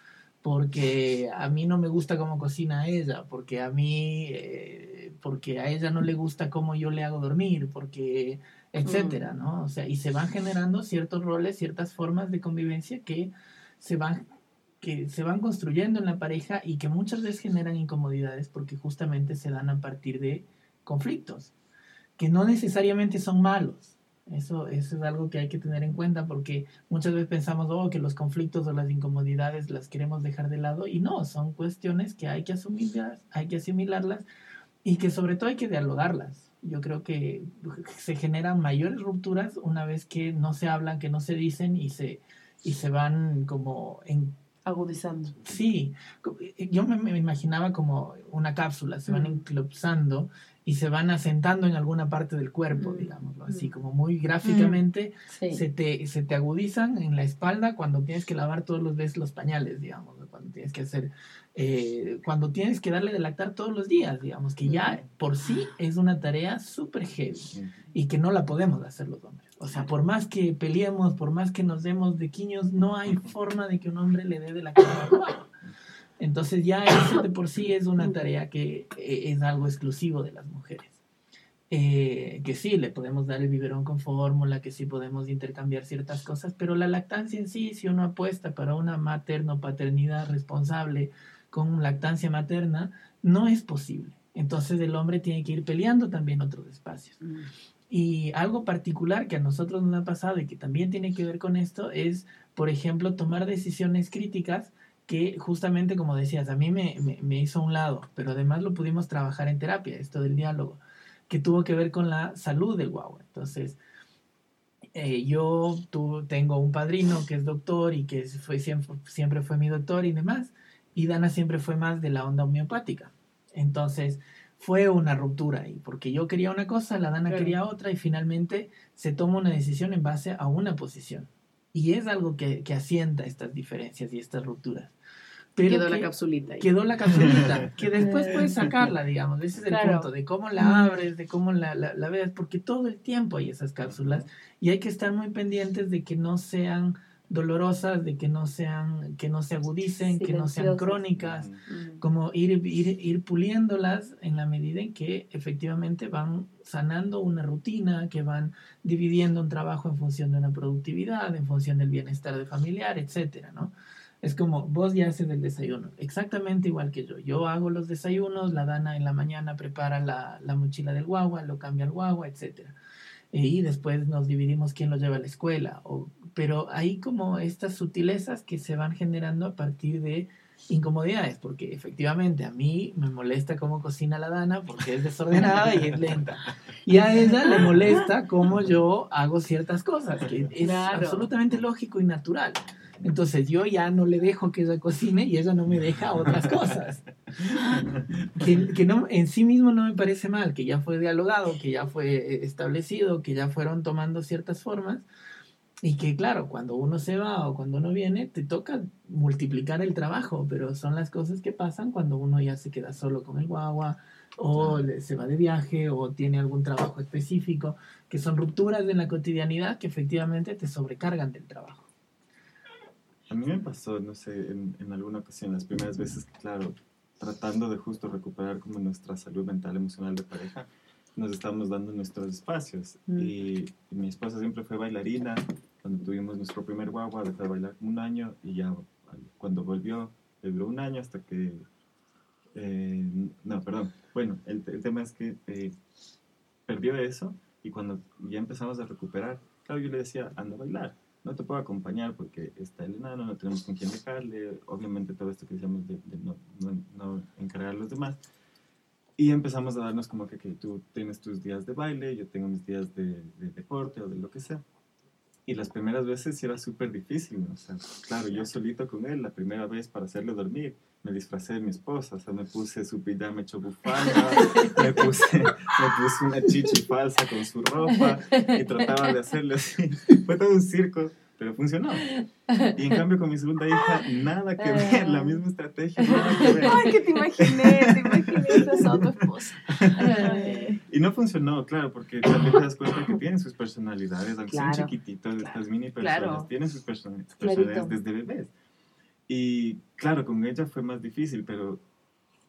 Porque a mí no me gusta cómo cocina ella, porque a mí, eh, porque a ella no le gusta cómo yo le hago dormir, porque, etcétera, mm. ¿no? O sea, y se van generando ciertos roles, ciertas formas de convivencia que se van que se van construyendo en la pareja y que muchas veces generan incomodidades porque justamente se dan a partir de conflictos, que no necesariamente son malos. Eso, eso es algo que hay que tener en cuenta porque muchas veces pensamos oh, que los conflictos o las incomodidades las queremos dejar de lado y no, son cuestiones que hay que asumirlas, hay que asimilarlas y que sobre todo hay que dialogarlas. Yo creo que se generan mayores rupturas una vez que no se hablan, que no se dicen y se, y se van como en agudizando. Sí, yo me, imaginaba como una cápsula, se van enclopsando y se van asentando en alguna parte del cuerpo, mm, digámoslo así, mm. como muy gráficamente, mm, se, te, se te agudizan en la espalda cuando tienes que lavar todos los días los pañales, digamos, cuando tienes que hacer, eh, cuando tienes que darle de lactar todos los días, digamos, que ya por sí es una tarea súper heavy y que no la podemos hacer los hombres. O sea, por más que peleemos, por más que nos demos de quiños, no hay forma de que un hombre le dé de la cara entonces ya eso de por sí es una tarea que eh, es algo exclusivo de las mujeres. Eh, que sí, le podemos dar el biberón con fórmula, que sí podemos intercambiar ciertas cosas, pero la lactancia en sí, si uno apuesta para una materno-paternidad responsable con lactancia materna, no es posible. Entonces el hombre tiene que ir peleando también otros espacios. Mm. Y algo particular que a nosotros nos ha pasado y que también tiene que ver con esto es, por ejemplo, tomar decisiones críticas que justamente como decías, a mí me, me, hizo a un lado, pero además lo pudimos trabajar en terapia, esto del diálogo, que tuvo que ver con la salud del guagua. Entonces, eh, yo tú, tengo un padrino que es doctor y que fue, siempre, siempre fue mi doctor y demás, y Dana siempre fue más de la onda homeopática. Entonces, fue una ruptura ahí, porque yo quería una cosa, la Dana quería otra, y finalmente se toma una decisión en base a una posición. Y es algo que, que asienta estas diferencias y estas rupturas. Quedó la capsulita. Quedó la capsulita, que después puedes sacarla, digamos. Ese es el punto, de cómo la abres, de cómo la, la, la veas, porque todo el tiempo hay esas cápsulas y hay que estar muy pendientes de que no sean dolorosas, de que no sean, que no se agudicen, que no sean crónicas, como ir, ir, ir puliéndolas en la medida en que efectivamente van sanando una rutina, que van dividiendo un trabajo en función de una productividad, en función del bienestar de familiar, etcétera, ¿no? Es como vos ya haces el desayuno, exactamente igual que yo. Yo hago los desayunos, la Dana en la mañana prepara la, la mochila del guagua, lo cambia al guagua, etcétera y después nos dividimos quién lo lleva a la escuela. O, pero hay como estas sutilezas que se van generando a partir de incomodidades, porque efectivamente a mí me molesta cómo cocina la Dana porque es desordenada y es lenta. Y a ella le molesta cómo yo hago ciertas cosas, que es absolutamente lógico y natural. Entonces yo ya no le dejo que ella cocine y ella no me deja otras cosas. que, que no, en sí mismo no me parece mal, que ya fue dialogado, que ya fue establecido, que ya fueron tomando ciertas formas. Y que claro, cuando uno se va o cuando uno viene, te toca multiplicar el trabajo, pero son las cosas que pasan cuando uno ya se queda solo con el guagua o se va de viaje o tiene algún trabajo específico, que son rupturas en la cotidianidad que efectivamente te sobrecargan del trabajo. A mí me pasó, no sé, en, en alguna ocasión, las primeras veces que, claro, tratando de justo recuperar como nuestra salud mental, emocional de pareja, nos estábamos dando nuestros espacios. Mm. Y, mi esposa siempre fue bailarina. Cuando tuvimos nuestro primer guagua, dejó de bailar un año y ya cuando volvió, le duró un año hasta que... Eh, no, perdón. Bueno, el, el tema es que eh, perdió eso y cuando ya empezamos a recuperar, claro, yo le decía, anda a bailar no te puedo acompañar porque está el enano, no tenemos con quién dejarle, obviamente todo esto que decíamos de, no, no, encargar a los demás. Y empezamos a darnos como que, que, tú tienes tus días de baile, yo tengo mis días de, de deporte o de lo que sea. Y las primeras veces sí era súper difícil, o sea, claro, yo solito con él, la primera vez para hacerle dormir, me disfracé de mi esposa, o sea, me puse su pijama hecho bufanda, me puse, me puse una chichi falsa con su ropa y trataba de hacerle así. Fue todo un circo, pero funcionó. Y en cambio con mi segunda hija, nada que ver, la misma estrategia, nada que ver. Ay, que te imaginé, te imaginé a tu esposa. Y no funcionó, claro, porque también te das cuenta que tienen sus personalidades, aunque son chiquititos, estas mini personas, tienen sus personalidades desde bebés. Y claro, con ella fue más difícil, pero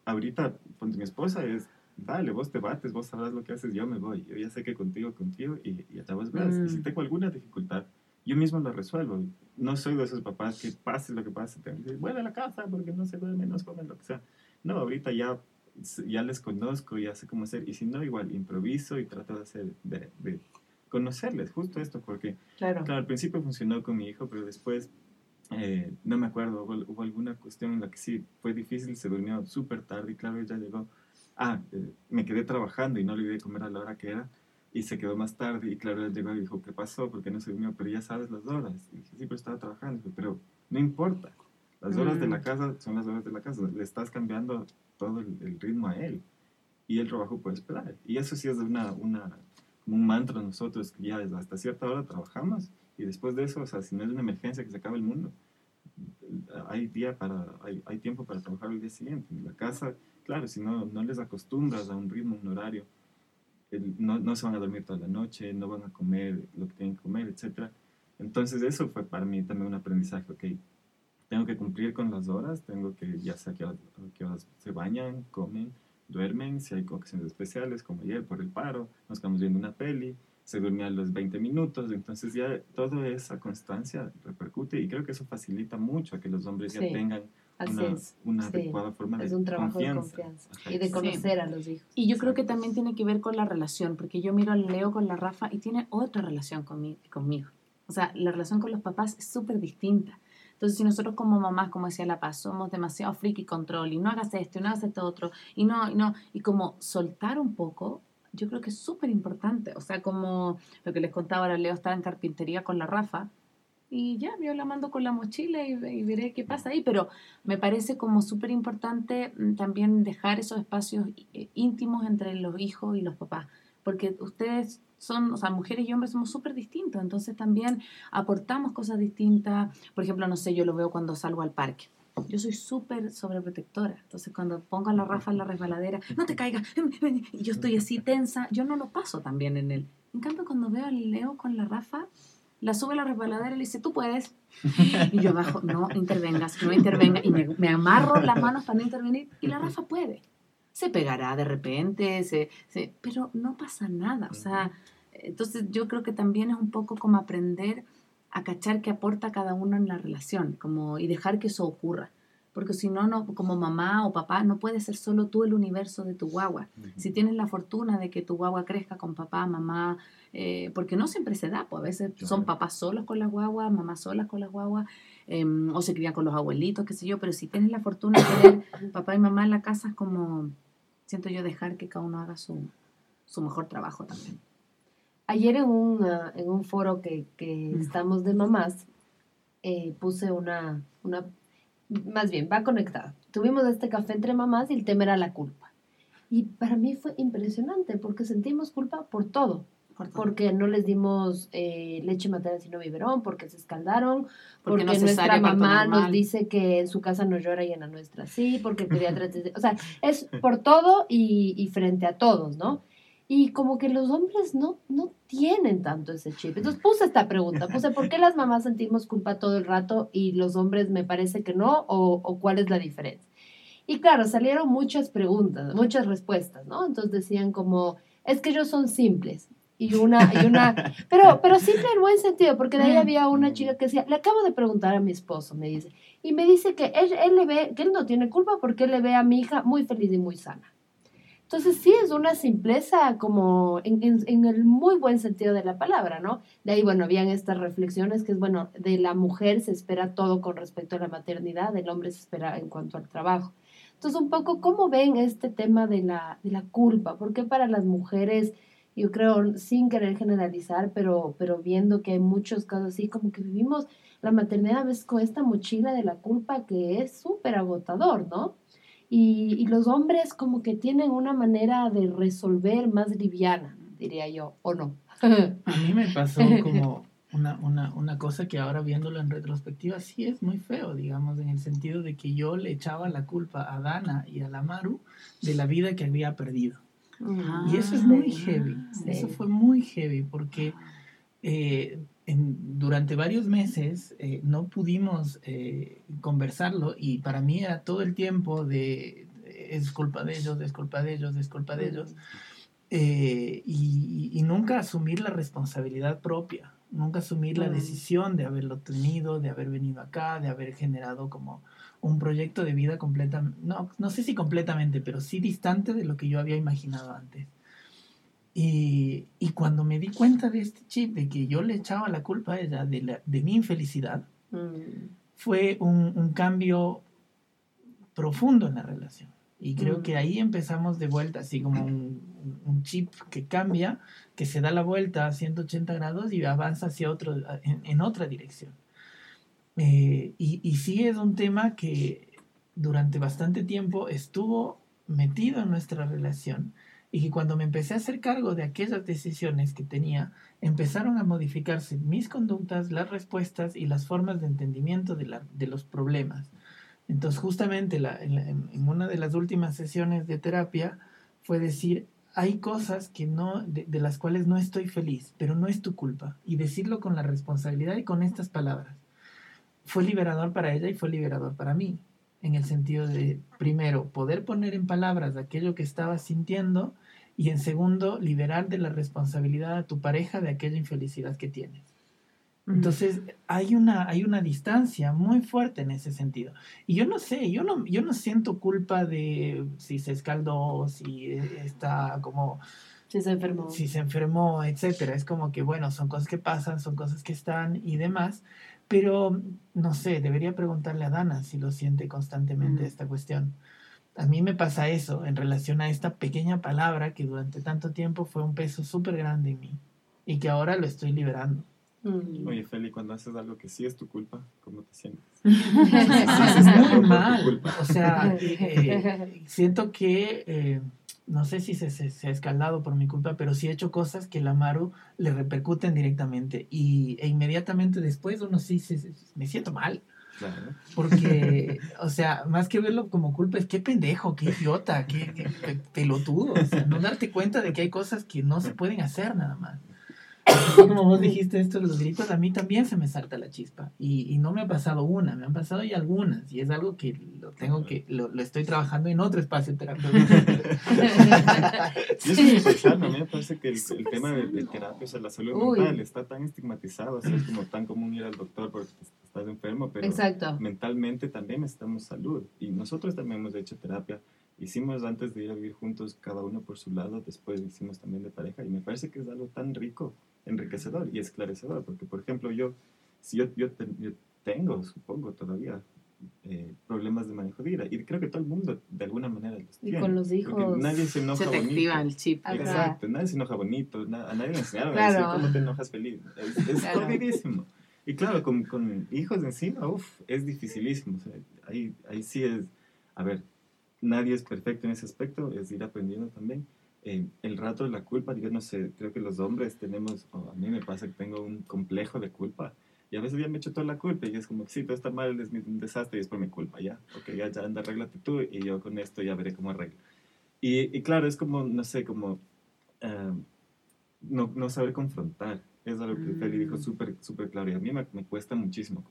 ahorita, con mi esposa es, dale, vos te bates, vos sabrás lo que haces, yo me voy. Yo ya sé que contigo, contigo, y, y a vos vas. Y si mm. tengo alguna dificultad, yo mismo la resuelvo. No soy de esos papás que pase lo que pase, te dicen, vuelve a la casa porque no se duerme, no se come, lo que sea. No, ahorita ya, ya les conozco, ya sé cómo hacer. Y si no, igual improviso y trato de hacer, de, de conocerles, justo esto, porque claro. claro, al principio funcionó con mi hijo, pero después eh, no me acuerdo, hubo, alguna cuestión en la que sí, fue difícil, se durmió súper tarde y claro, ella llegó, ah, eh, me quedé trabajando y no le di comer a la hora que era y se quedó más tarde y claro, ella llegó y dijo, ¿qué pasó? porque no se durmió? Pero ya sabes las horas. Y dije, sí, pero estaba trabajando, pero no importa, las horas de la mm. casa son las horas de la casa, le estás cambiando todo el, ritmo a él y el trabajo puede esperar. Y eso sí es una, una, un mantra nosotros, que ya hasta cierta hora trabajamos y después de eso, o sea, si no es una emergencia que se acabe el mundo, hay, día para, hay, hay tiempo para trabajar el día siguiente. En la casa, claro, si no, no les acostumbras a un ritmo, un horario, no, no, se van a dormir toda la noche, no van a comer lo que tienen que comer, etc. Entonces eso fue para mí también un aprendizaje, ok, tengo que cumplir con las horas, tengo que, ya sea que, que se bañan, comen, duermen, si hay ocasiones especiales, como ayer por el paro, nos quedamos viendo una peli, se dormía a los 20 minutos, entonces ya toda esa constancia repercute y creo que eso facilita mucho a que los hombres ya tengan una, una adecuada forma de, un trabajo confianza. de confianza y de conocer a los hijos. Y yo creo que también tiene que ver con la relación, porque yo miro al Leo con la Rafa y tiene otra relación conmigo. conmigo. O sea, la relación con los papás es súper distinta. Entonces, si nosotros como mamás, como decía La Paz, somos demasiado friki control y no hagas esto y no hagas esto otro y no, y no, y como soltar un poco yo creo que es súper importante. O sea, como lo que les contaba ahora, Leo estaba en carpintería con la Rafa y ya, yo la mando con la mochila y, veré qué pasa ahí. Pero me parece como súper importante mm, también dejar esos espacios eh, íntimos entre los hijos y los papás. Porque ustedes son, o sea, mujeres y hombres somos súper distintos. Entonces también aportamos cosas distintas. Por ejemplo, no sé, yo lo veo cuando salgo al parque yo soy súper sobreprotectora. Entonces, cuando pongo a la Rafa en la resbaladera, no te caigas, y yo estoy así tensa, yo no lo paso también en él. En cambio, cuando veo al Leo con la Rafa, la sube a la resbaladera y le dice, tú puedes. Y yo abajo, no intervengas, no intervenga. Y me, amarro las manos para no intervenir. Y la Rafa puede. Se pegará de repente, se, pero no pasa nada. O sea, entonces yo creo que también es un poco como aprender a cachar qué aporta cada uno en la relación como, y dejar que eso ocurra. porque si no, no, como mamá o papá, no puedes ser solo tú el universo de tu guagua. Si tienes la fortuna de que tu guagua crezca con papá, mamá, eh, porque no siempre se da, pues a veces son papás solos con las guaguas, mamás solas con las guaguas, em, o se crían con los abuelitos, qué sé yo, pero si tienes la fortuna de tener papá y mamá en la casa, es como, siento yo, dejar que cada uno haga su, su mejor trabajo también. Ayer en un, en un foro que, que estamos de mamás, eh, puse una, una, más bien, va conectada. Tuvimos este café entre mamás y el tema era la culpa. Y para mí fue impresionante porque sentimos culpa por todo. Porque no les dimos eh, leche materna sino biberón, porque se escaldaron, porque, nuestra mamá nos dice que en su casa no llora y en la nuestra sí, porque el pediatra... o sea, es por todo y, y frente a todos, ¿no? Y como que los hombres no, no tienen tanto ese chip. Entonces puse esta pregunta, puse, ¿por qué las mamás sentimos culpa todo el rato y los hombres me parece que no? ¿O, o cuál es la diferencia? Y claro, salieron muchas preguntas, muchas respuestas, ¿no? Entonces decían como, es que ellos son simples. Y una, y una, pero, pero simple en buen sentido, porque de ahí había una chica que decía, le acabo de preguntar a mi esposo, me dice, y me dice que él, él le ve, que él no tiene culpa porque él le ve a mi hija muy feliz y muy sana. Entonces sí es una simpleza como en, el muy buen sentido de la palabra, ¿no? De ahí, bueno, habían estas reflexiones que es, bueno, de la mujer se espera todo con respecto a la maternidad, del hombre se espera en cuanto al trabajo. Entonces, un poco, ¿cómo ven este tema de la, de la culpa? Porque para las mujeres, yo creo, sin querer generalizar, pero, pero viendo que hay muchos casos así, como que vivimos la maternidad a veces con esta mochila de la culpa que es súper agotador, ¿no? Y, los hombres como que tienen una manera de resolver más liviana, diría yo, ¿o no? A mí me pasó como una, una, una, cosa que ahora viéndolo en retrospectiva sí es muy feo, digamos, en el sentido de que yo le echaba la culpa a Dana y a la Maru de la vida que había perdido. y eso es muy heavy, eso fue muy heavy porque eh, durante varios meses eh, no pudimos eh, conversarlo y para mí era todo el tiempo de es culpa de ellos, es culpa de ellos, es culpa de ellos. Eh, y, nunca asumir la responsabilidad propia, nunca asumir la decisión de haberlo tenido, de haber venido acá, de haber generado como un proyecto de vida completamente, no, no sé si completamente, pero sí distante de lo que yo había imaginado antes. Y, y, cuando me di cuenta de este chip, de que yo le echaba la culpa a ella de, la, de mi infelicidad, mm. fue un, un, cambio profundo en la relación. Y creo mm. que ahí empezamos de vuelta, así como un, un, chip que cambia, que se da la vuelta a 180 grados y avanza hacia otro, en, en otra dirección. Eh, y, y sí es un tema que durante bastante tiempo estuvo metido en nuestra relación y que cuando me empecé a hacer cargo de aquellas decisiones que tenía, empezaron a modificarse mis conductas, las respuestas y las formas de entendimiento de, la, de los problemas. Entonces, justamente en, una de las últimas sesiones de terapia fue decir, hay cosas que no, de las cuales no estoy feliz, pero no es tu culpa. Y decirlo con la responsabilidad y con estas palabras. Fue liberador para ella y fue liberador para mí en el sentido de, primero, poder poner en palabras aquello que estaba sintiendo y en segundo, liberar de la responsabilidad a tu pareja de aquella infelicidad que tienes. Entonces, hay una, hay una distancia muy fuerte en ese sentido. Y yo no sé, yo no, yo no siento culpa de si se escaldó, si está como... Si se enfermó. Si se enfermó, etcétera. Es como que, bueno, son cosas que pasan, son cosas que están y demás. Pero, no sé, debería preguntarle a Dana si lo siente constantemente esta cuestión a mí me pasa eso en relación a esta pequeña palabra que durante tanto tiempo fue un peso súper grande en mí y que ahora lo estoy liberando. Mm. Oye, Feli, cuando haces algo que sí es tu culpa, ¿cómo te sientes? muy mal. O sea, eh, siento que, eh, no sé si se, se, ha escalado por mi culpa, pero sí he hecho cosas que la Maru le repercuten directamente. Y, e inmediatamente después uno sí se, me siento mal. Porque, o sea, más que verlo como culpa, es qué pendejo, qué idiota, qué, pelotudo. O sea, no darte cuenta de que hay cosas que no se pueden hacer nada más. como vos dijiste esto de los gritos, a mí también se me salta la chispa. Y, y, no me ha pasado una, me han pasado ya algunas. Y es algo que lo tengo que, lo, lo estoy trabajando en otro espacio terapéutico. y eso es especial, a mí me parece que el, el tema de, terapia, o sea, la salud mental está tan estigmatizado, así es como tan común ir al doctor porque estás enfermo, pero mentalmente también necesitamos salud. Y nosotros también hemos hecho terapia. Hicimos antes de ir a vivir juntos, cada uno por su lado, después hicimos también de pareja. Y me parece que es algo tan rico, enriquecedor y esclarecedor. Porque, por ejemplo, yo, si yo, yo, yo tengo, supongo todavía, eh, problemas de manejo de ira. Y creo que todo el mundo de alguna manera los tiene. Y con los hijos. nadie se enoja se bonito. el chip. Exacto, nadie se enoja bonito. a nadie le enseñaron a decir cómo te enojas feliz. Es, es jodidísimo. Y claro, con, con hijos encima, uff, es dificilísimo. O sea, ahí, ahí sí es. A ver, nadie es perfecto en ese aspecto, es ir aprendiendo también. Eh, el rato de la culpa, yo no sé, creo que los hombres tenemos, o a mí me pasa que tengo un complejo de culpa y a veces ya me echo toda la culpa y es como sí, todo está mal, es un desastre y es por mi culpa, ya. Ok, ya, ya anda, arréglate tú y yo con esto ya veré cómo arreglo. Y, y claro, es como, no sé, como em, no, no, saber confrontar. Es algo que Feli dijo mm. súper, súper claro. Y a mí me, me cuesta muchísimo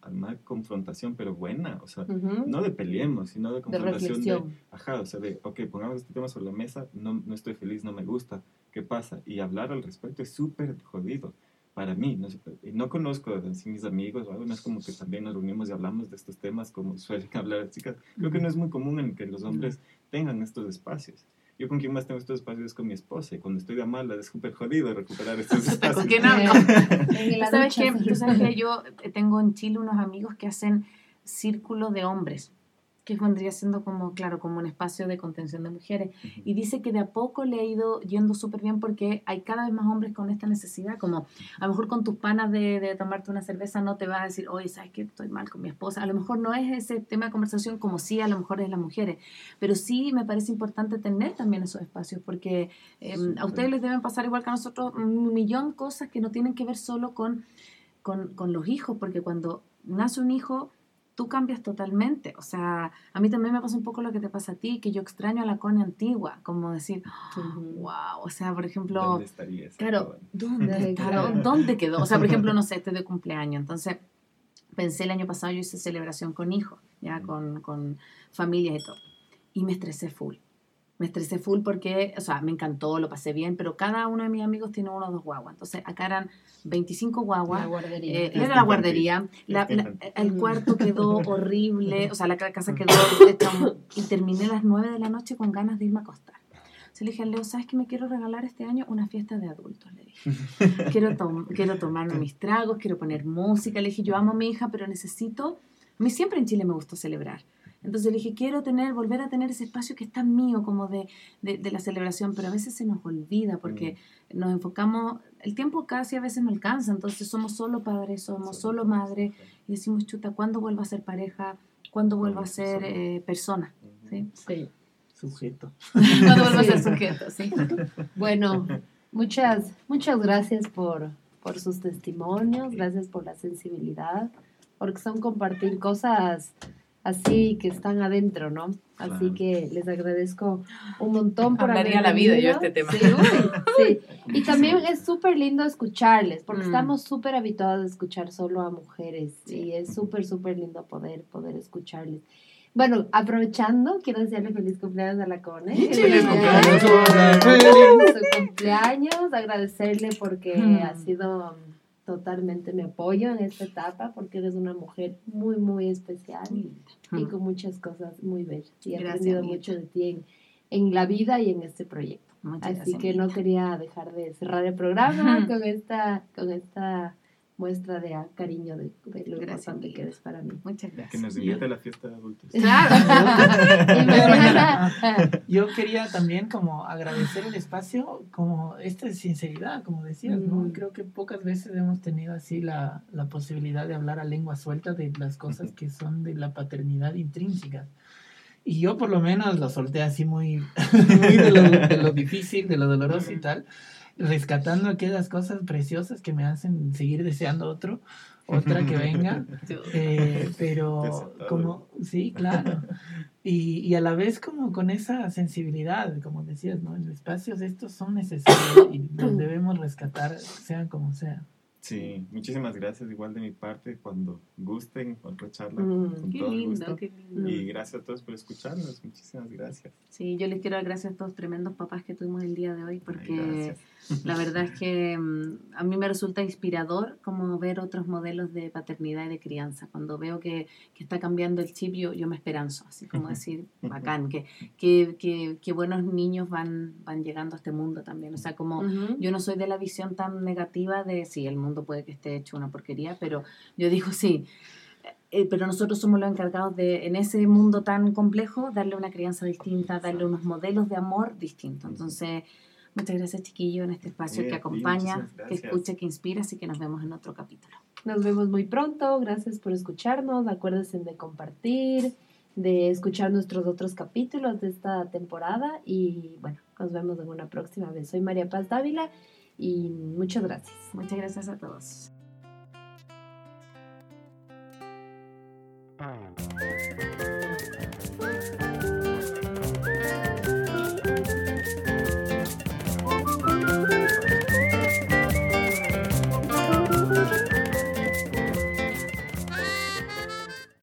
armar confrontación, pero buena. O sea, no de peleemos, sino de confrontación. De, ajá, o sea, de, ok, pongamos este tema sobre la mesa, no, no estoy feliz, no me gusta, ¿qué pasa? Y hablar al respecto es súper jodido para mí, no, no conozco a mis amigos o algo, no es como que también nos reunimos y hablamos de estos temas como suelen hablar las chicas. Creo que no es muy común en que los hombres tengan estos espacios. Yo con quien más tengo estos espacios es con mi esposa y cuando estoy de mala es súper jodido recuperar estos espacios. ¿Con quién hablo? Tú sabes que yo tengo en Chile unos amigos que hacen círculo de hombres que vendría siendo como, claro, como un espacio de contención de mujeres. Y dice que de a poco le ha ido yendo súper bien porque hay cada vez más hombres con esta necesidad, como a lo mejor con tus panas de, de tomarte una cerveza no te vas a decir, oye, ¿sabes qué? Estoy mal con mi esposa. A lo mejor no es ese tema de conversación como sí, a lo mejor es las mujeres, pero sí me parece importante tener también esos espacios porque em, a ustedes les deben pasar igual que a nosotros un millón cosas que no tienen que ver solo con, con, con los hijos, porque cuando nace un hijo tú cambias totalmente. O sea, a mí también me pasa un poco lo que te pasa a ti, que yo extraño a la Connie antigua, como decir, wow, o sea, por ejemplo... ¿Dónde estarías? Claro, ¿dónde, ¿dónde quedó? O sea, por ejemplo, no sé, este de cumpleaños. Entonces, pensé el año pasado, yo hice celebración con hijos, ya, con, con familias y todo. Y me estresé full me estresé full porque, o sea, me encantó, lo pasé bien, pero cada uno de mis amigos tiene uno o dos guaguas. Entonces, acá eran 25 guaguas. La guardería. Eh, era la guardería. el cuarto quedó horrible, o sea, la casa quedó... y terminé a las 9 de la noche con ganas de irme a acostar. Entonces le dije a Leo, ¿sabes qué me quiero regalar este año? Una fiesta de adultos, le dije. Quiero, quiero tomarme mis tragos, quiero poner música. Le dije, yo amo a mi hija, pero necesito... A mí siempre en Chile me gustó celebrar. Entonces le dije, quiero tener, volver a tener ese espacio que está mío, como de, de, la celebración, pero a veces se nos olvida porque mm. nos enfocamos, el tiempo casi a veces no alcanza, entonces somos solo padres, somos solo madre, y decimos, chuta, ¿cuándo vuelvo a ser pareja? ¿Cuándo vuelvo a ser eh, persona? ¿Sí? sí. Sujeto. ¿Cuándo vuelvo a ser sujeto? Sí. Bueno, muchas, muchas gracias por, por sus testimonios, gracias por la sensibilidad, porque son compartir cosas así que están adentro, ¿no? Así que les agradezco un montón por Hablaría la vida yo este tema. Sí, sí. Y también es súper lindo escucharles, porque mm. estamos súper habituados a escuchar solo a mujeres y es súper, súper lindo poder, poder escucharles. Bueno, aprovechando, quiero desearle feliz cumpleaños a la Cone. ¡Feliz cumpleaños! Su cumpleaños, agradecerle porque mm. ha sido totalmente me apoyo en esta etapa porque eres una mujer muy, muy especial y con muchas cosas muy bellas. Y he aprendido mucho de ti en, en, la vida y en este proyecto. Así que no quería dejar de cerrar el programa con esta, con esta muestra de cariño de, lo importante que eres para mí. Muchas gracias. Que nos invite a la fiesta de adultos. Claro. Yo quería también como agradecer el espacio, como esta sinceridad, como decías, ¿no? Mm. Creo que pocas veces hemos tenido así la, la posibilidad de hablar a lengua suelta de las cosas que son de la paternidad intrínseca. Y yo por lo menos lo solté así muy, muy de, lo, de lo difícil, de lo doloroso y tal rescatando aquellas cosas preciosas que me hacen seguir deseando otro, otra que venga. Eh, pero como, sí, claro. Y, y, a la vez como con esa sensibilidad, como decías, ¿no? En espacios estos son necesarios y los debemos rescatar, sean como sean. Sí, muchísimas gracias igual de mi parte. Cuando gusten otra charla, mm, con todo lindo, gusto. Qué lindo. Y gracias a todos por escucharnos. Muchísimas gracias. Sí, yo les quiero dar gracias a estos tremendos papás que tuvimos el día de hoy porque la verdad es que mm, a mí me resulta inspirador como ver otros modelos de paternidad y de crianza. Cuando veo que, que está cambiando el chip, yo, yo me esperanzo, así como decir, bacán, que, que, que, que, buenos niños van, van llegando a este mundo también. O sea, como yo no soy de la visión tan negativa de, sí, el mundo puede que esté hecho una porquería, pero yo digo sí. Eh, pero nosotros somos los encargados de, en ese mundo tan complejo, darle una crianza distinta, darle unos modelos de amor distintos. Entonces, muchas gracias, chiquillo, en este espacio que acompaña, que escucha, que inspira, así que nos vemos en otro capítulo. Nos vemos muy pronto, gracias por escucharnos, acuérdense de compartir, de escuchar nuestros otros capítulos de esta temporada y bueno, nos vemos en una próxima vez. Soy María Paz Dávila y muchas gracias. Muchas gracias a todos. Ah.